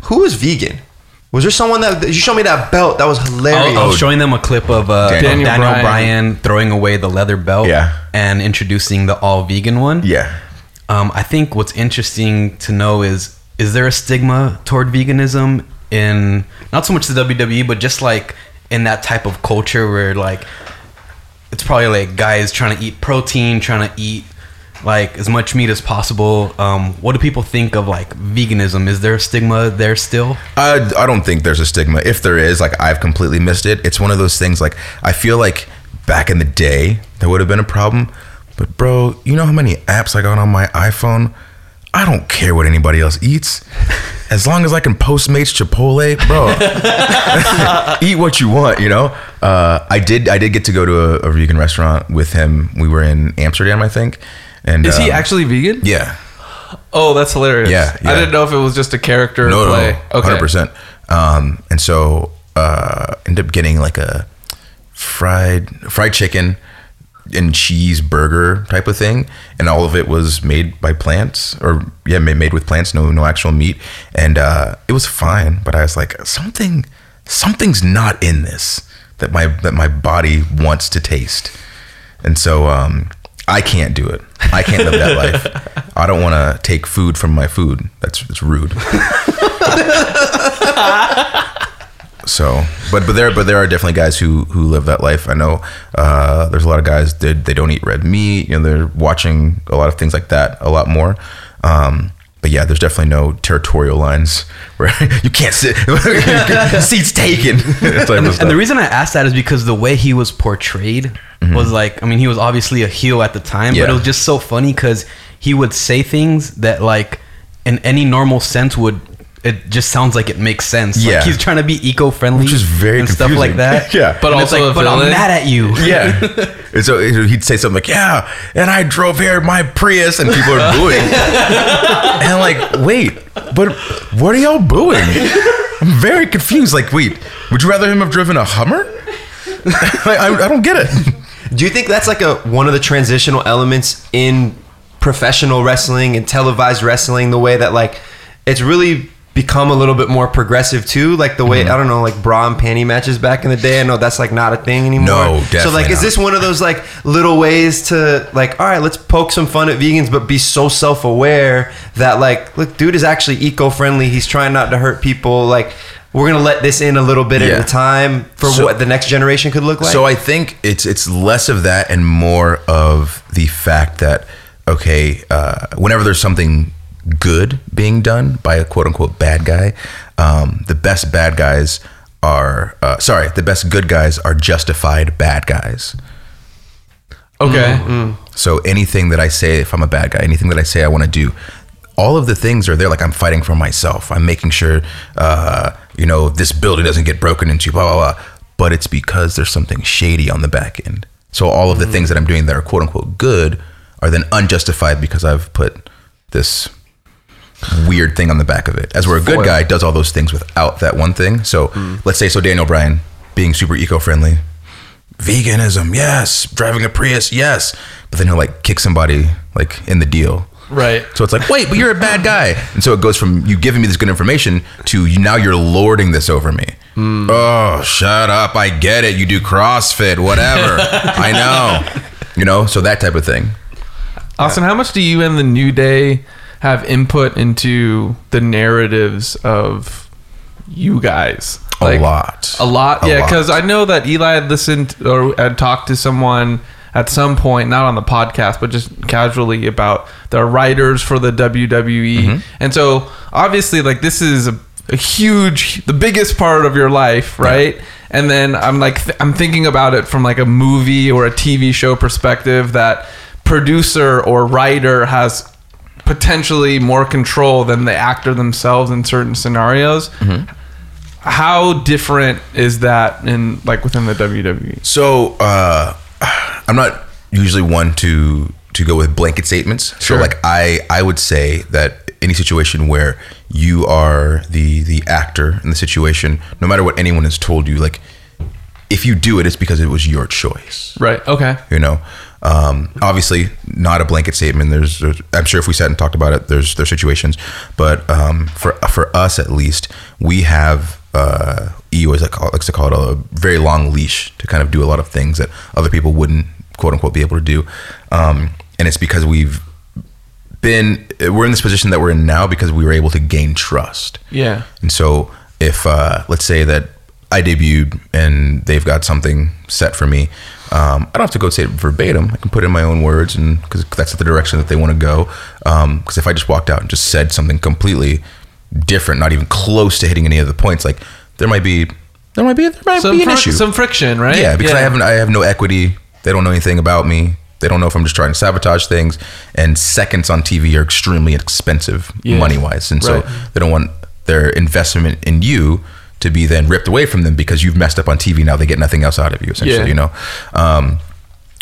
S1: who is vegan? Was there someone that you showed me that belt that was hilarious?
S7: I was showing them a clip of uh,
S2: Daniel
S7: Daniel,
S3: Bryan.
S7: Bryan. throwing away the leather belt
S2: Yeah.
S7: and introducing the all vegan one.
S2: Yeah.
S7: Um, I think what's interesting to know is is there a stigma toward veganism in not so much the WWE, but just like in that type of culture where like it's probably like guys trying to eat protein, trying to eat like as much meat as possible. Um, what do people think of like veganism? Is there a stigma there still?
S2: I, I don't think there's a stigma. If there is, like I've completely missed it. It's one of those things. Like I feel like back in the day there would have been a problem, but bro, you know how many apps I got on my iPhone? I don't care what anybody else eats, <laughs> as long as I can Postmates Chipotle, bro. <laughs> <laughs> eat what you want, you know. Uh, I did. I did get to go to a, a vegan restaurant with him. We were in Amsterdam, I think. And
S3: Is he
S2: um,
S3: actually vegan?
S2: Yeah.
S3: Oh, that's hilarious.
S2: Yeah,
S3: I didn't know if it was just a character
S2: no,
S3: play.
S2: No,
S3: okay.
S2: hundred percent. Um, and so uh, ended up getting like a fried fried chicken and cheese burger type of thing, and all of it was made by plants, or yeah, made, made with plants, no no actual meat, and uh, it was fine. But I was like, something something's not in this that my that my body wants to taste, and so um, I can't do it. I can't live that life. I don't want to take food from my food. That's it's rude. <laughs> So, but but there but there are definitely guys who who live that life. I know uh, there's a lot of guys that they don't eat red meat. You know, they're watching a lot of things like that a lot more. Um, but yeah, there's definitely no territorial lines <laughs> where you can't sit. <laughs> Seats taken. type
S7: And the reason I asked that is because the way he was portrayed was like, I mean, he was obviously a heel at the time, but
S2: Mm-hmm.
S7: It was just so funny because he would say things that like in any normal sense would it just sounds like it makes sense.
S2: Yeah.
S7: Like he's trying to be eco-friendly,
S2: Which is very
S7: and stuff like that. <laughs>
S2: Yeah.
S3: But
S7: And
S3: also
S7: like, but I'm
S3: villain.
S7: mad at you.
S2: Yeah. <laughs> and so he'd say something like, "Yeah," and I drove here in my Prius, and people are booing. <laughs> and I'm like, "Wait, but what are y'all booing?" I'm very confused. Like, wait, would you rather him have driven a Hummer? like, I, I don't get it.
S1: Do you think that's like a one of the transitional elements in professional wrestling and televised wrestling? The way that like it's really become a little bit more progressive too, like the
S2: Mm-hmm.
S1: way I don't know, like bra and panty matches back in the day. I know that's like not a thing anymore.
S2: No, definitely So
S1: like, is this one of those like little ways to like, all right, let's poke some fun at vegans, but be so self aware that like, look, dude is actually eco friendly. He's trying not to hurt people. Like. We're gonna let this in a little bit
S2: Yeah.
S1: at a time for
S2: So-
S1: what the next generation could look like.
S2: So I think it's it's less of that and more of the fact that okay, uh, whenever there's something good being done by a quote unquote bad guy, um, the best bad guys are uh, sorry, the best good guys are justified bad guys.
S3: Okay.
S2: So anything that I say, if I'm a bad guy, anything that I say I want to do, all of the things are there. Like I'm fighting for myself. I'm making sure, uh, you know, this building doesn't get broken into. Blah blah blah. But it's because there's something shady on the back end. So all of the mm. things that I'm doing that are quote unquote good are then unjustified because I've put this weird thing on the back of it. As where a good guy does all those things without that one thing. So mm. let's say so Daniel Bryan being super eco-friendly, veganism, yes, driving a Prius, yes, but then he'll like kick somebody like in the deal.
S3: Right.
S2: So it's like, wait, but you're a bad guy. And so it goes from you giving me this good information to you, now you're lording this over me. Hmm. Oh, shut up. I get it. You do CrossFit, whatever. <laughs> I know. You know, so that type of thing.
S3: Austin, how much do you and the New Day have input into the narratives of you guys?
S2: A lot.
S3: A lot,
S2: A
S3: yeah. Because I know that Elie had listened or had talked to someone at some point, not on the podcast, but just casually about the writers for the WWE.
S2: Mm-hmm.
S3: And so, obviously, like this is a, a huge, the biggest part of your life, right? And then I'm like, th- I'm thinking about it from like a movie or a TV show perspective that producer or writer has potentially more control than the actor themselves in certain scenarios.
S2: Mm-hmm.
S3: How different is that in like within the? WWE?
S2: So uh, I'm not usually one to to go with blanket statements.
S3: Sure.
S2: So like I I would say that any situation where you are the the actor in the situation, no matter what anyone has told you, like if you do it, it's because it was your choice.
S3: Right. Okay.
S2: You know, um, obviously not a blanket statement. There's, there's, I'm sure if we sat and talked about it, there's there's situations, but um, for for us at least, we have uh, E always like likes to call it a very long leash to kind of do a lot of things that other people wouldn't quote unquote be able to do, um, and it's because we've been we're in this position that we're in now because we were able to gain trust.
S3: Yeah.
S2: And so, if uh, let's say that I debuted and they've got something set for me, um, I don't have to go say it verbatim. I can put it in my own words, and because that's the direction that they want to go. Because if I just walked out and just said something completely different, not even close to hitting any of the points, like there might be, there might be, there might
S3: Some
S2: be an
S3: fr-
S2: issue.
S3: some friction, right?
S2: Yeah, because I haven't, I have no equity. They don't know anything about me. They don't know if I'm just trying to sabotage things. And seconds on TV are extremely expensive
S3: Yeah.
S2: money wise, and so they don't want their investment in you to be then ripped away from them because you've messed up on TV. Now they get nothing else out of you, essentially.
S3: Yeah.
S2: You know, um,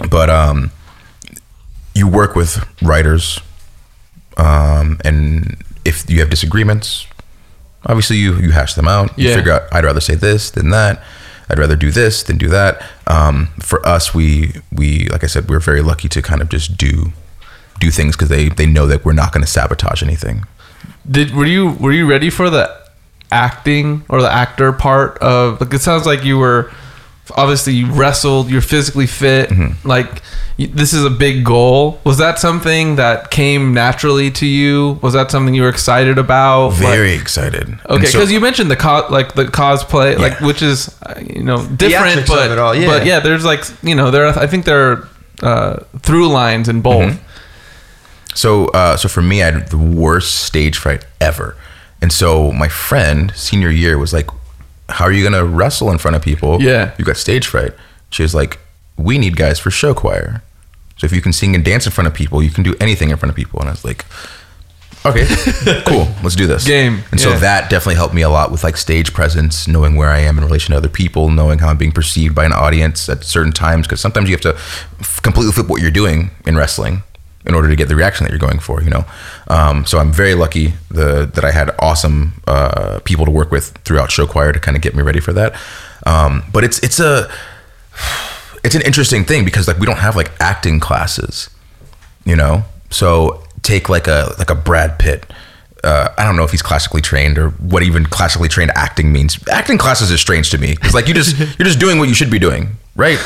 S2: but um, you work with writers, um, and if you have disagreements, obviously you you hash them out. You
S3: Yeah.
S2: figure out I'd rather say this than that. I'd rather do this than do that. Um, for us, we we like I said, we're very lucky to kind of just do do things because they they know that we're not going to sabotage anything.
S3: Did were you were you ready for the acting or the actor part of like it sounds like you were obviously you wrestled you're physically fit
S2: Mm-hmm.
S3: like this is a big goal was that something that came naturally to you was that something you were excited about Like-
S2: Very excited. And
S3: Okay,
S2: so-
S3: because you mentioned the co- like the cosplay, like which is uh, you know different, but
S1: yeah.
S3: but yeah, there's like you know there are, I think there are uh, through lines in both.
S2: Mm-hmm. So, uh, so for me, I had the worst stage fright ever. And so my friend, senior year, was like, "How are you gonna wrestle in front of people?
S3: Yeah.
S2: you got stage fright." She was like, "We need guys for show choir. So if you can sing and dance in front of people, you can do anything in front of people." And I was like, Okay, <laughs> cool. Let's do this.
S3: Game,
S2: And so that definitely helped me a lot with like stage presence, knowing where I am in relation to other people, knowing how I'm being perceived by an audience at certain times. Because sometimes you have to f- completely flip what you're doing in wrestling in order to get the reaction that you're going for. You know. Um, so I'm very lucky the, that I had awesome uh, people to work with throughout Show Choir to kind of get me ready for that. Um, but it's it's a it's an interesting thing because like we don't have like acting classes you know so take like a like a brad pitt uh, I don't know if he's classically trained or what even classically trained acting means. Acting classes is strange to me. It's like you just <laughs> you're just doing what you should be doing, right?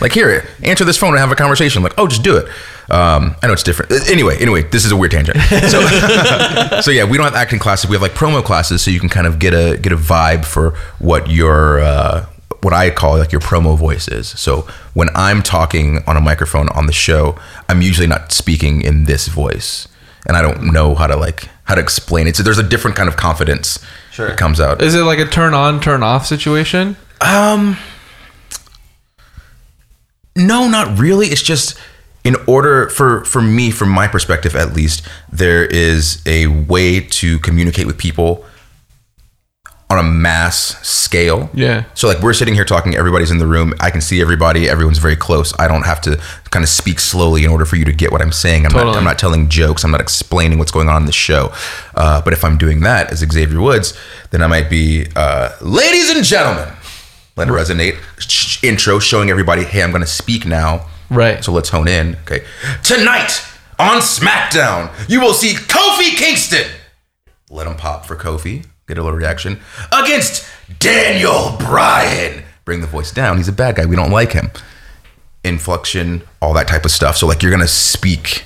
S2: Like here, answer this phone and have a conversation. Like oh, just do it. Um, I know it's different. Uh, Anyway, anyway, this is a weird tangent. So, <laughs> so yeah, we don't have acting classes. We have like promo classes, so you can kind of get a get a vibe for what your uh, what I call like your promo voice is. So when I'm talking on a microphone on the show, I'm usually not speaking in this voice, and I don't know how to like how to explain it. So there's a different kind of confidence
S1: Sure.
S2: that comes out.
S3: Is it like a turn on, turn off situation?
S2: Um, no, not really. It's just in order for for me, from my perspective at least, there is a way to communicate with people on a mass scale.
S3: Yeah.
S2: So like we're sitting here talking, everybody's in the room. I can see everybody. Everyone's very close. I don't have to kind of speak slowly in order for you to get what I'm saying. I'm not. I'm not telling jokes. I'm not explaining what's going on in the show. Uh, but if I'm doing that as Xavier Woods, then I might be, uh, ladies and gentlemen, let it resonate. Sh- intro showing everybody, hey, I'm going to speak now.
S3: Right.
S2: So let's hone in. Okay. Tonight on SmackDown, you will see Kofi Kingston. Let him pop for Kofi. Get a little reaction. Against Daniel Bryan. Bring the voice down. He's a bad guy. We don't like him. Inflection, all that type of stuff. So, like, you're going to speak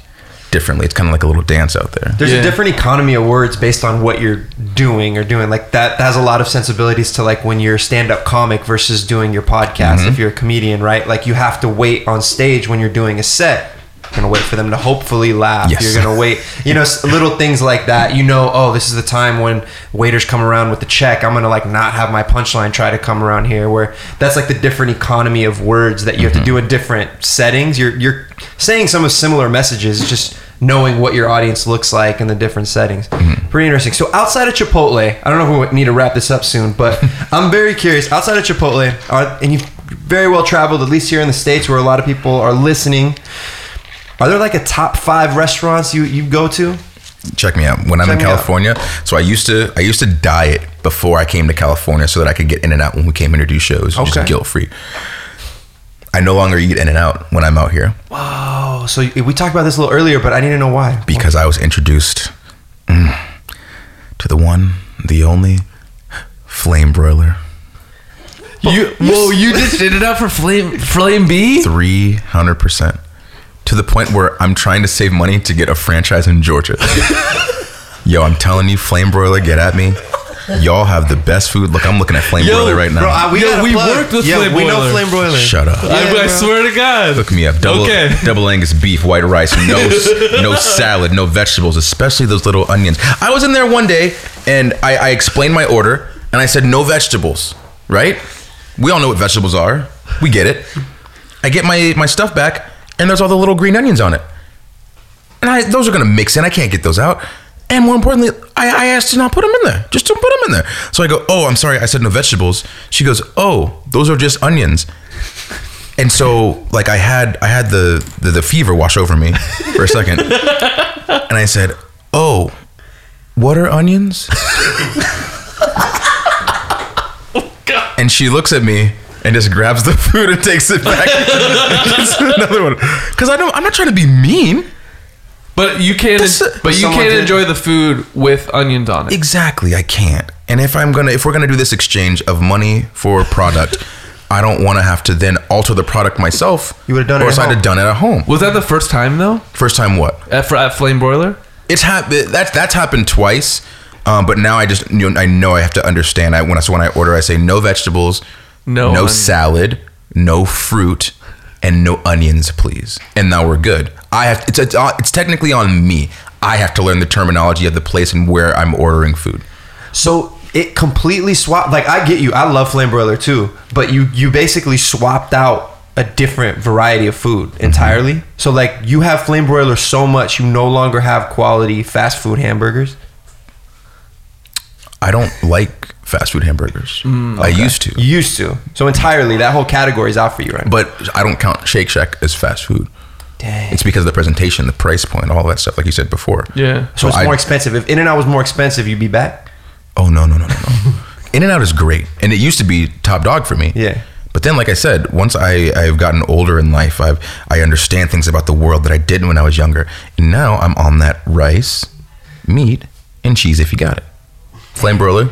S2: differently. It's kind of like a little dance out there.
S1: There's
S3: Yeah.
S1: a different economy of words based on what you're doing or doing. Like that, that has a lot of sensibilities to like when you're a stand-up comic versus doing your podcast. Mm-hmm. If you're a comedian, right? Like you have to wait on stage when you're doing a set. You're gonna wait for them to hopefully laugh.
S2: Yes.
S1: You're gonna wait. You know, little things like that. You know, oh, this is the time when waiters come around with the check. I'm gonna like not have my punchline try to come around here. Where that's like the different economy of words that you have to mm-hmm. do in different settings. You're you're saying some of similar messages. Just knowing what your audience looks like in the different settings. Mm-hmm. Pretty interesting. So outside of Chipotle, I don't know if we need to wrap this up soon, but <laughs> I'm very curious. Outside of Chipotle, are, and you've very well traveled, at least here in the states, where a lot of people are listening. Are there like a top five restaurants you, you go to?
S2: check me out when i'm
S1: Check
S2: in california so i used to i used to diet before i came to california so that i could get in and out when we came here to do shows
S1: Okay.
S2: just guilt free i no longer eat in and out when i'm out here
S1: Oh, so we talked about this a little earlier, but I need to know why.
S2: because i was introduced mm, to the one the only flame broiler
S3: You whoa, you just did it up for flame flame B?
S2: 300% to the point where i'm trying to save money to get a franchise in georgia <laughs> yo i'm telling you flame broiler get at me y'all have the best food look i'm looking at flame broiler right now
S1: Bro, I, we,
S3: Yo, we worked with
S1: yeah,
S3: Flame
S1: we know
S3: Broiler.
S1: Flame Broiler.
S2: shut up
S3: I, I swear to God.
S2: Hook me up. Double,
S3: Okay. <laughs>
S2: double Angus beef, white rice, no, <laughs> no salad, no vegetables, especially those little onions. I was in there one day and I, I explained my order and I said no vegetables. Right? We all know what vegetables are. We get it. I get my my stuff back and there's all the little green onions on it. And I those are gonna mix in. I can't get those out. And more importantly, I, I asked to not put them in there. Just to put them in there. So I go, oh, I'm sorry, I said no vegetables. She goes, oh, those are just onions. And so, like, I had I had the, the the fever wash over me for a second, and I said, "Oh, what are onions?" <laughs> Oh, and she looks at me and just grabs the <laughs> food and takes it back. <laughs> Gets another one because I don't. I'm not trying to be mean.
S3: But you can't
S2: This-
S3: but you can't
S1: did-
S3: enjoy the food with onions on it.
S2: Exactly, I can't. And if I'm gonna, if we're gonna do this exchange of money for product, I don't want to have to then alter the product myself.
S1: You would've done it
S2: or
S1: at
S2: else I'd have done it at home.
S3: Was that the first time though?
S2: First time, what?
S3: At, at Flame Broiler?
S2: It's happened. That's that's happened twice. Um, but now I just you know, I know I have to understand. I when I so when I order, I say no vegetables,
S3: No
S2: no
S3: onion.
S2: salad, no fruit, and no onions, please. And now we're good. I have it's it's, uh, it's technically on me. I have to learn the terminology of the place and where I'm ordering food.
S1: So it completely swapped. Like I get you. I love Flame Broiler too, but you you basically swapped out a different variety of food entirely. So like you have flame broiler so much, you no longer have quality fast food hamburgers.
S2: I don't like fast food hamburgers. Mm, I used to,
S1: You used to. So entirely that whole category is out for you, right?
S2: but I don't count Shake Shack as fast food.
S1: Dang.
S2: It's because of the presentation, the price point, all that stuff, like you said before.
S3: Yeah.
S1: So it's
S2: I-
S1: more expensive. If In and Out was more expensive, you'd be back.
S2: Oh no no no no no! <laughs> In and Out is great, and it used to be top dog for me.
S1: Yeah.
S2: But then, like I said, once I I've gotten older in life, I've I understand things about the world that I didn't when I was younger, and now I'm on that rice, meat, and cheese if you got it. Flame broiler,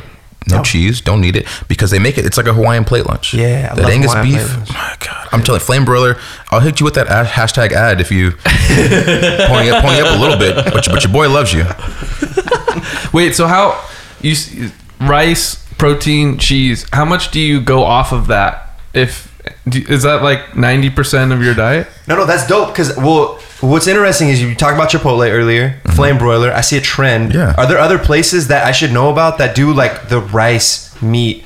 S2: no
S1: Oh.
S2: cheese, don't need it because they make it. It's like a Hawaiian plate lunch.
S1: Yeah, I
S2: that
S1: love
S2: Angus
S1: Hawaiian
S2: beef.
S1: plate lunch.
S2: My God, I'm telling you, flame broiler. I'll hit you with that hashtag ad if you <laughs> pony up, pony up a little bit, but, your- but your boy loves you. <laughs>
S3: Wait, so how you s- rice, protein, cheese? How much do you go off of that? If is that like ninety percent of your diet?
S1: No, no, that's dope. Because well, what's interesting is you talked about Chipotle earlier, flame broiler. I see a trend.
S2: Mm-hmm. Yeah.
S1: Are there other places that I should know about that do like the rice meat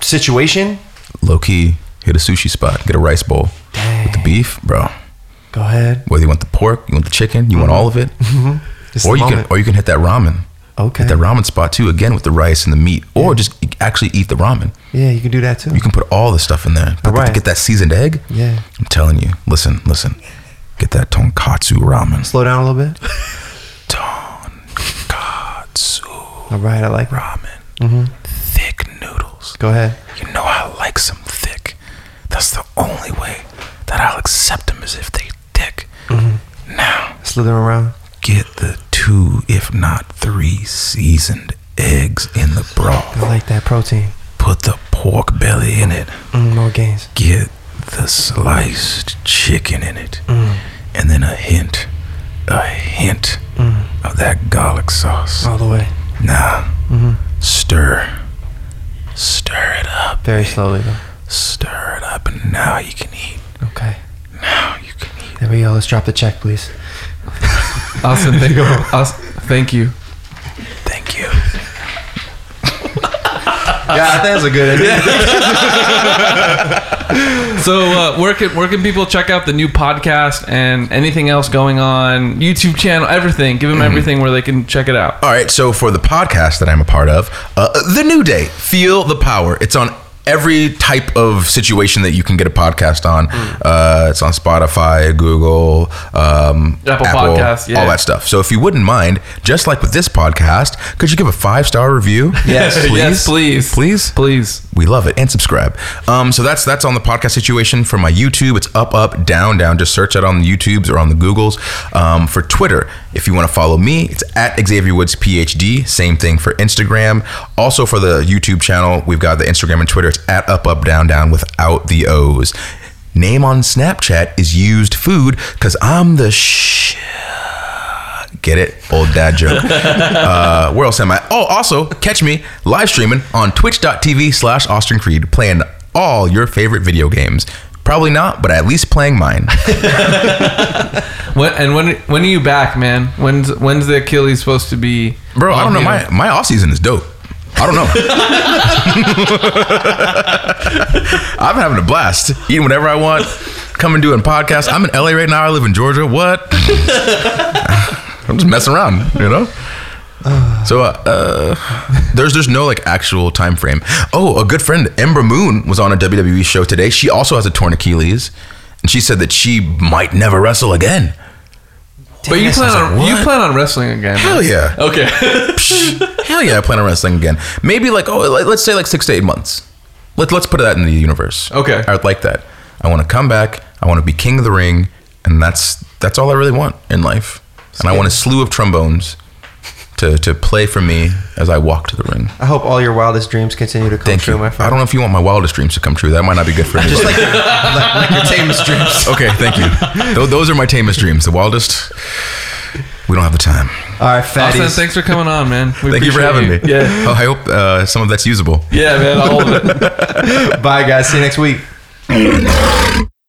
S1: situation?
S2: Low key, hit a sushi spot, get a rice bowl with the beef, bro.
S1: Go ahead.
S2: Whether you want the pork, you want the chicken, you want all of it,
S1: This
S2: or you
S1: the
S2: can, or you can hit that ramen.
S1: Okay.
S2: Hit that ramen spot too, again with the rice and the meat, or just actually eat the ramen.
S1: yeah, you can do that too.
S2: You can put all the stuff in there. But
S1: Alright.
S2: get that seasoned egg.
S1: Yeah.
S2: I'm telling you. Listen, listen. Get that tonkatsu ramen.
S1: Slow down a little bit. <laughs>
S2: Tonkatsu
S1: All right, I like
S2: ramen. Thick noodles.
S1: Go ahead.
S2: You know I like some thick. That's the only way that I'll accept them is if they thick. Mm-hmm. Now,
S1: Slither around.
S2: get the two, if not three, seasoned eggs in the broth.
S1: I like that protein.
S2: Put the pork belly in it.
S1: Mm, more gains.
S2: Get the sliced chicken in it.
S1: Mm.
S2: And then a hint, a hint of that garlic sauce.
S1: All the way.
S2: Now,
S1: Mm-hmm.
S2: stir. Stir it up.
S1: Very slowly though.
S2: Stir it up, and now you can eat.
S1: Okay.
S2: Now you can eat.
S1: There we go. Let's drop the check, please. <laughs>
S3: Austin, thank you. Aus- thank you.
S2: Thank you.
S1: Yeah, I think that's a good <laughs> idea. <laughs> <laughs>
S3: So uh, where can where can people check out the new podcast and anything else going on? YouTube channel, everything. Give them everything where they can check it out.
S2: All right, so for the podcast that I'm a part of, uh, The New Day, Feel the Power. It's on every type of situation that you can get a podcast on. Uh, it's on Spotify, Google, um,
S3: Apple Podcasts, yeah.
S2: all that stuff. So if you wouldn't mind, just like with this podcast, could you give a five star review? <laughs>
S1: Yes.
S2: please,
S3: Yes, please.
S2: please,
S3: Please.
S2: we love it and subscribe. Um, so that's that's on the podcast situation for my YouTube. It's up, up, down, down. Just search it on the YouTubes or on the Googles. Um, for Twitter, if you want to follow me, it's at Xavier Woods PhD. Same thing for Instagram. Also for the YouTube channel, we've got the Instagram and Twitter. It's at up, up, down, down without the O's. Name on Snapchat is used food because I'm the sh. Get it? Old dad joke. <laughs> uh, where else am I? Oh, also, catch me live streaming on twitch.tv slash Austin Creed, playing all your favorite video games. Probably not, but at least playing mine. <laughs>
S3: When, and when when are you back, man? When's when's the Achilles supposed to be?
S2: Bro, I don't know.
S3: on
S2: My, my off season is dope. I don't know. I'm having a blast. Eating whatever I want. Coming and doing podcasts. I'm in LA right now. I live in Georgia. What? I'm just messing around, you know? So uh, uh, there's there's no like actual time frame. Oh, a good friend Ember Moon was on a WWE show today. She also has a torn Achilles, and she said that she might never wrestle again.
S3: But you plan on
S2: like,
S3: you plan on wrestling again?
S2: Hell
S3: right?
S2: yeah!
S3: Okay.
S2: Psh, <laughs> Hell yeah, I plan on wrestling again. Maybe like oh, let's say like six to eight months. Let let's put that in the universe.
S3: Okay.
S2: I would like that. I want to come back. I want to be king of the ring, and that's that's all I really want in life. And I want a slew of trombones to to play for me as I walk to the ring.
S1: I hope all your wildest dreams continue to come
S2: Thank
S1: true,
S2: you.
S1: my
S2: I don't know if you want my wildest dreams to come true. That might not be good for me.
S1: Just like your, like, like your tamest dreams. <laughs>
S2: okay, thank you. Tho- Those are my tamest dreams. The wildest. We don't have the time.
S1: All right,
S3: Austin, thanks for coming on, man. We
S2: Thank you for
S3: appreciate
S2: having me.
S3: Yeah.
S2: Oh, I hope uh, some of that's usable.
S3: Yeah, man. All of it. <laughs>
S1: Bye, guys. See you next week. <laughs>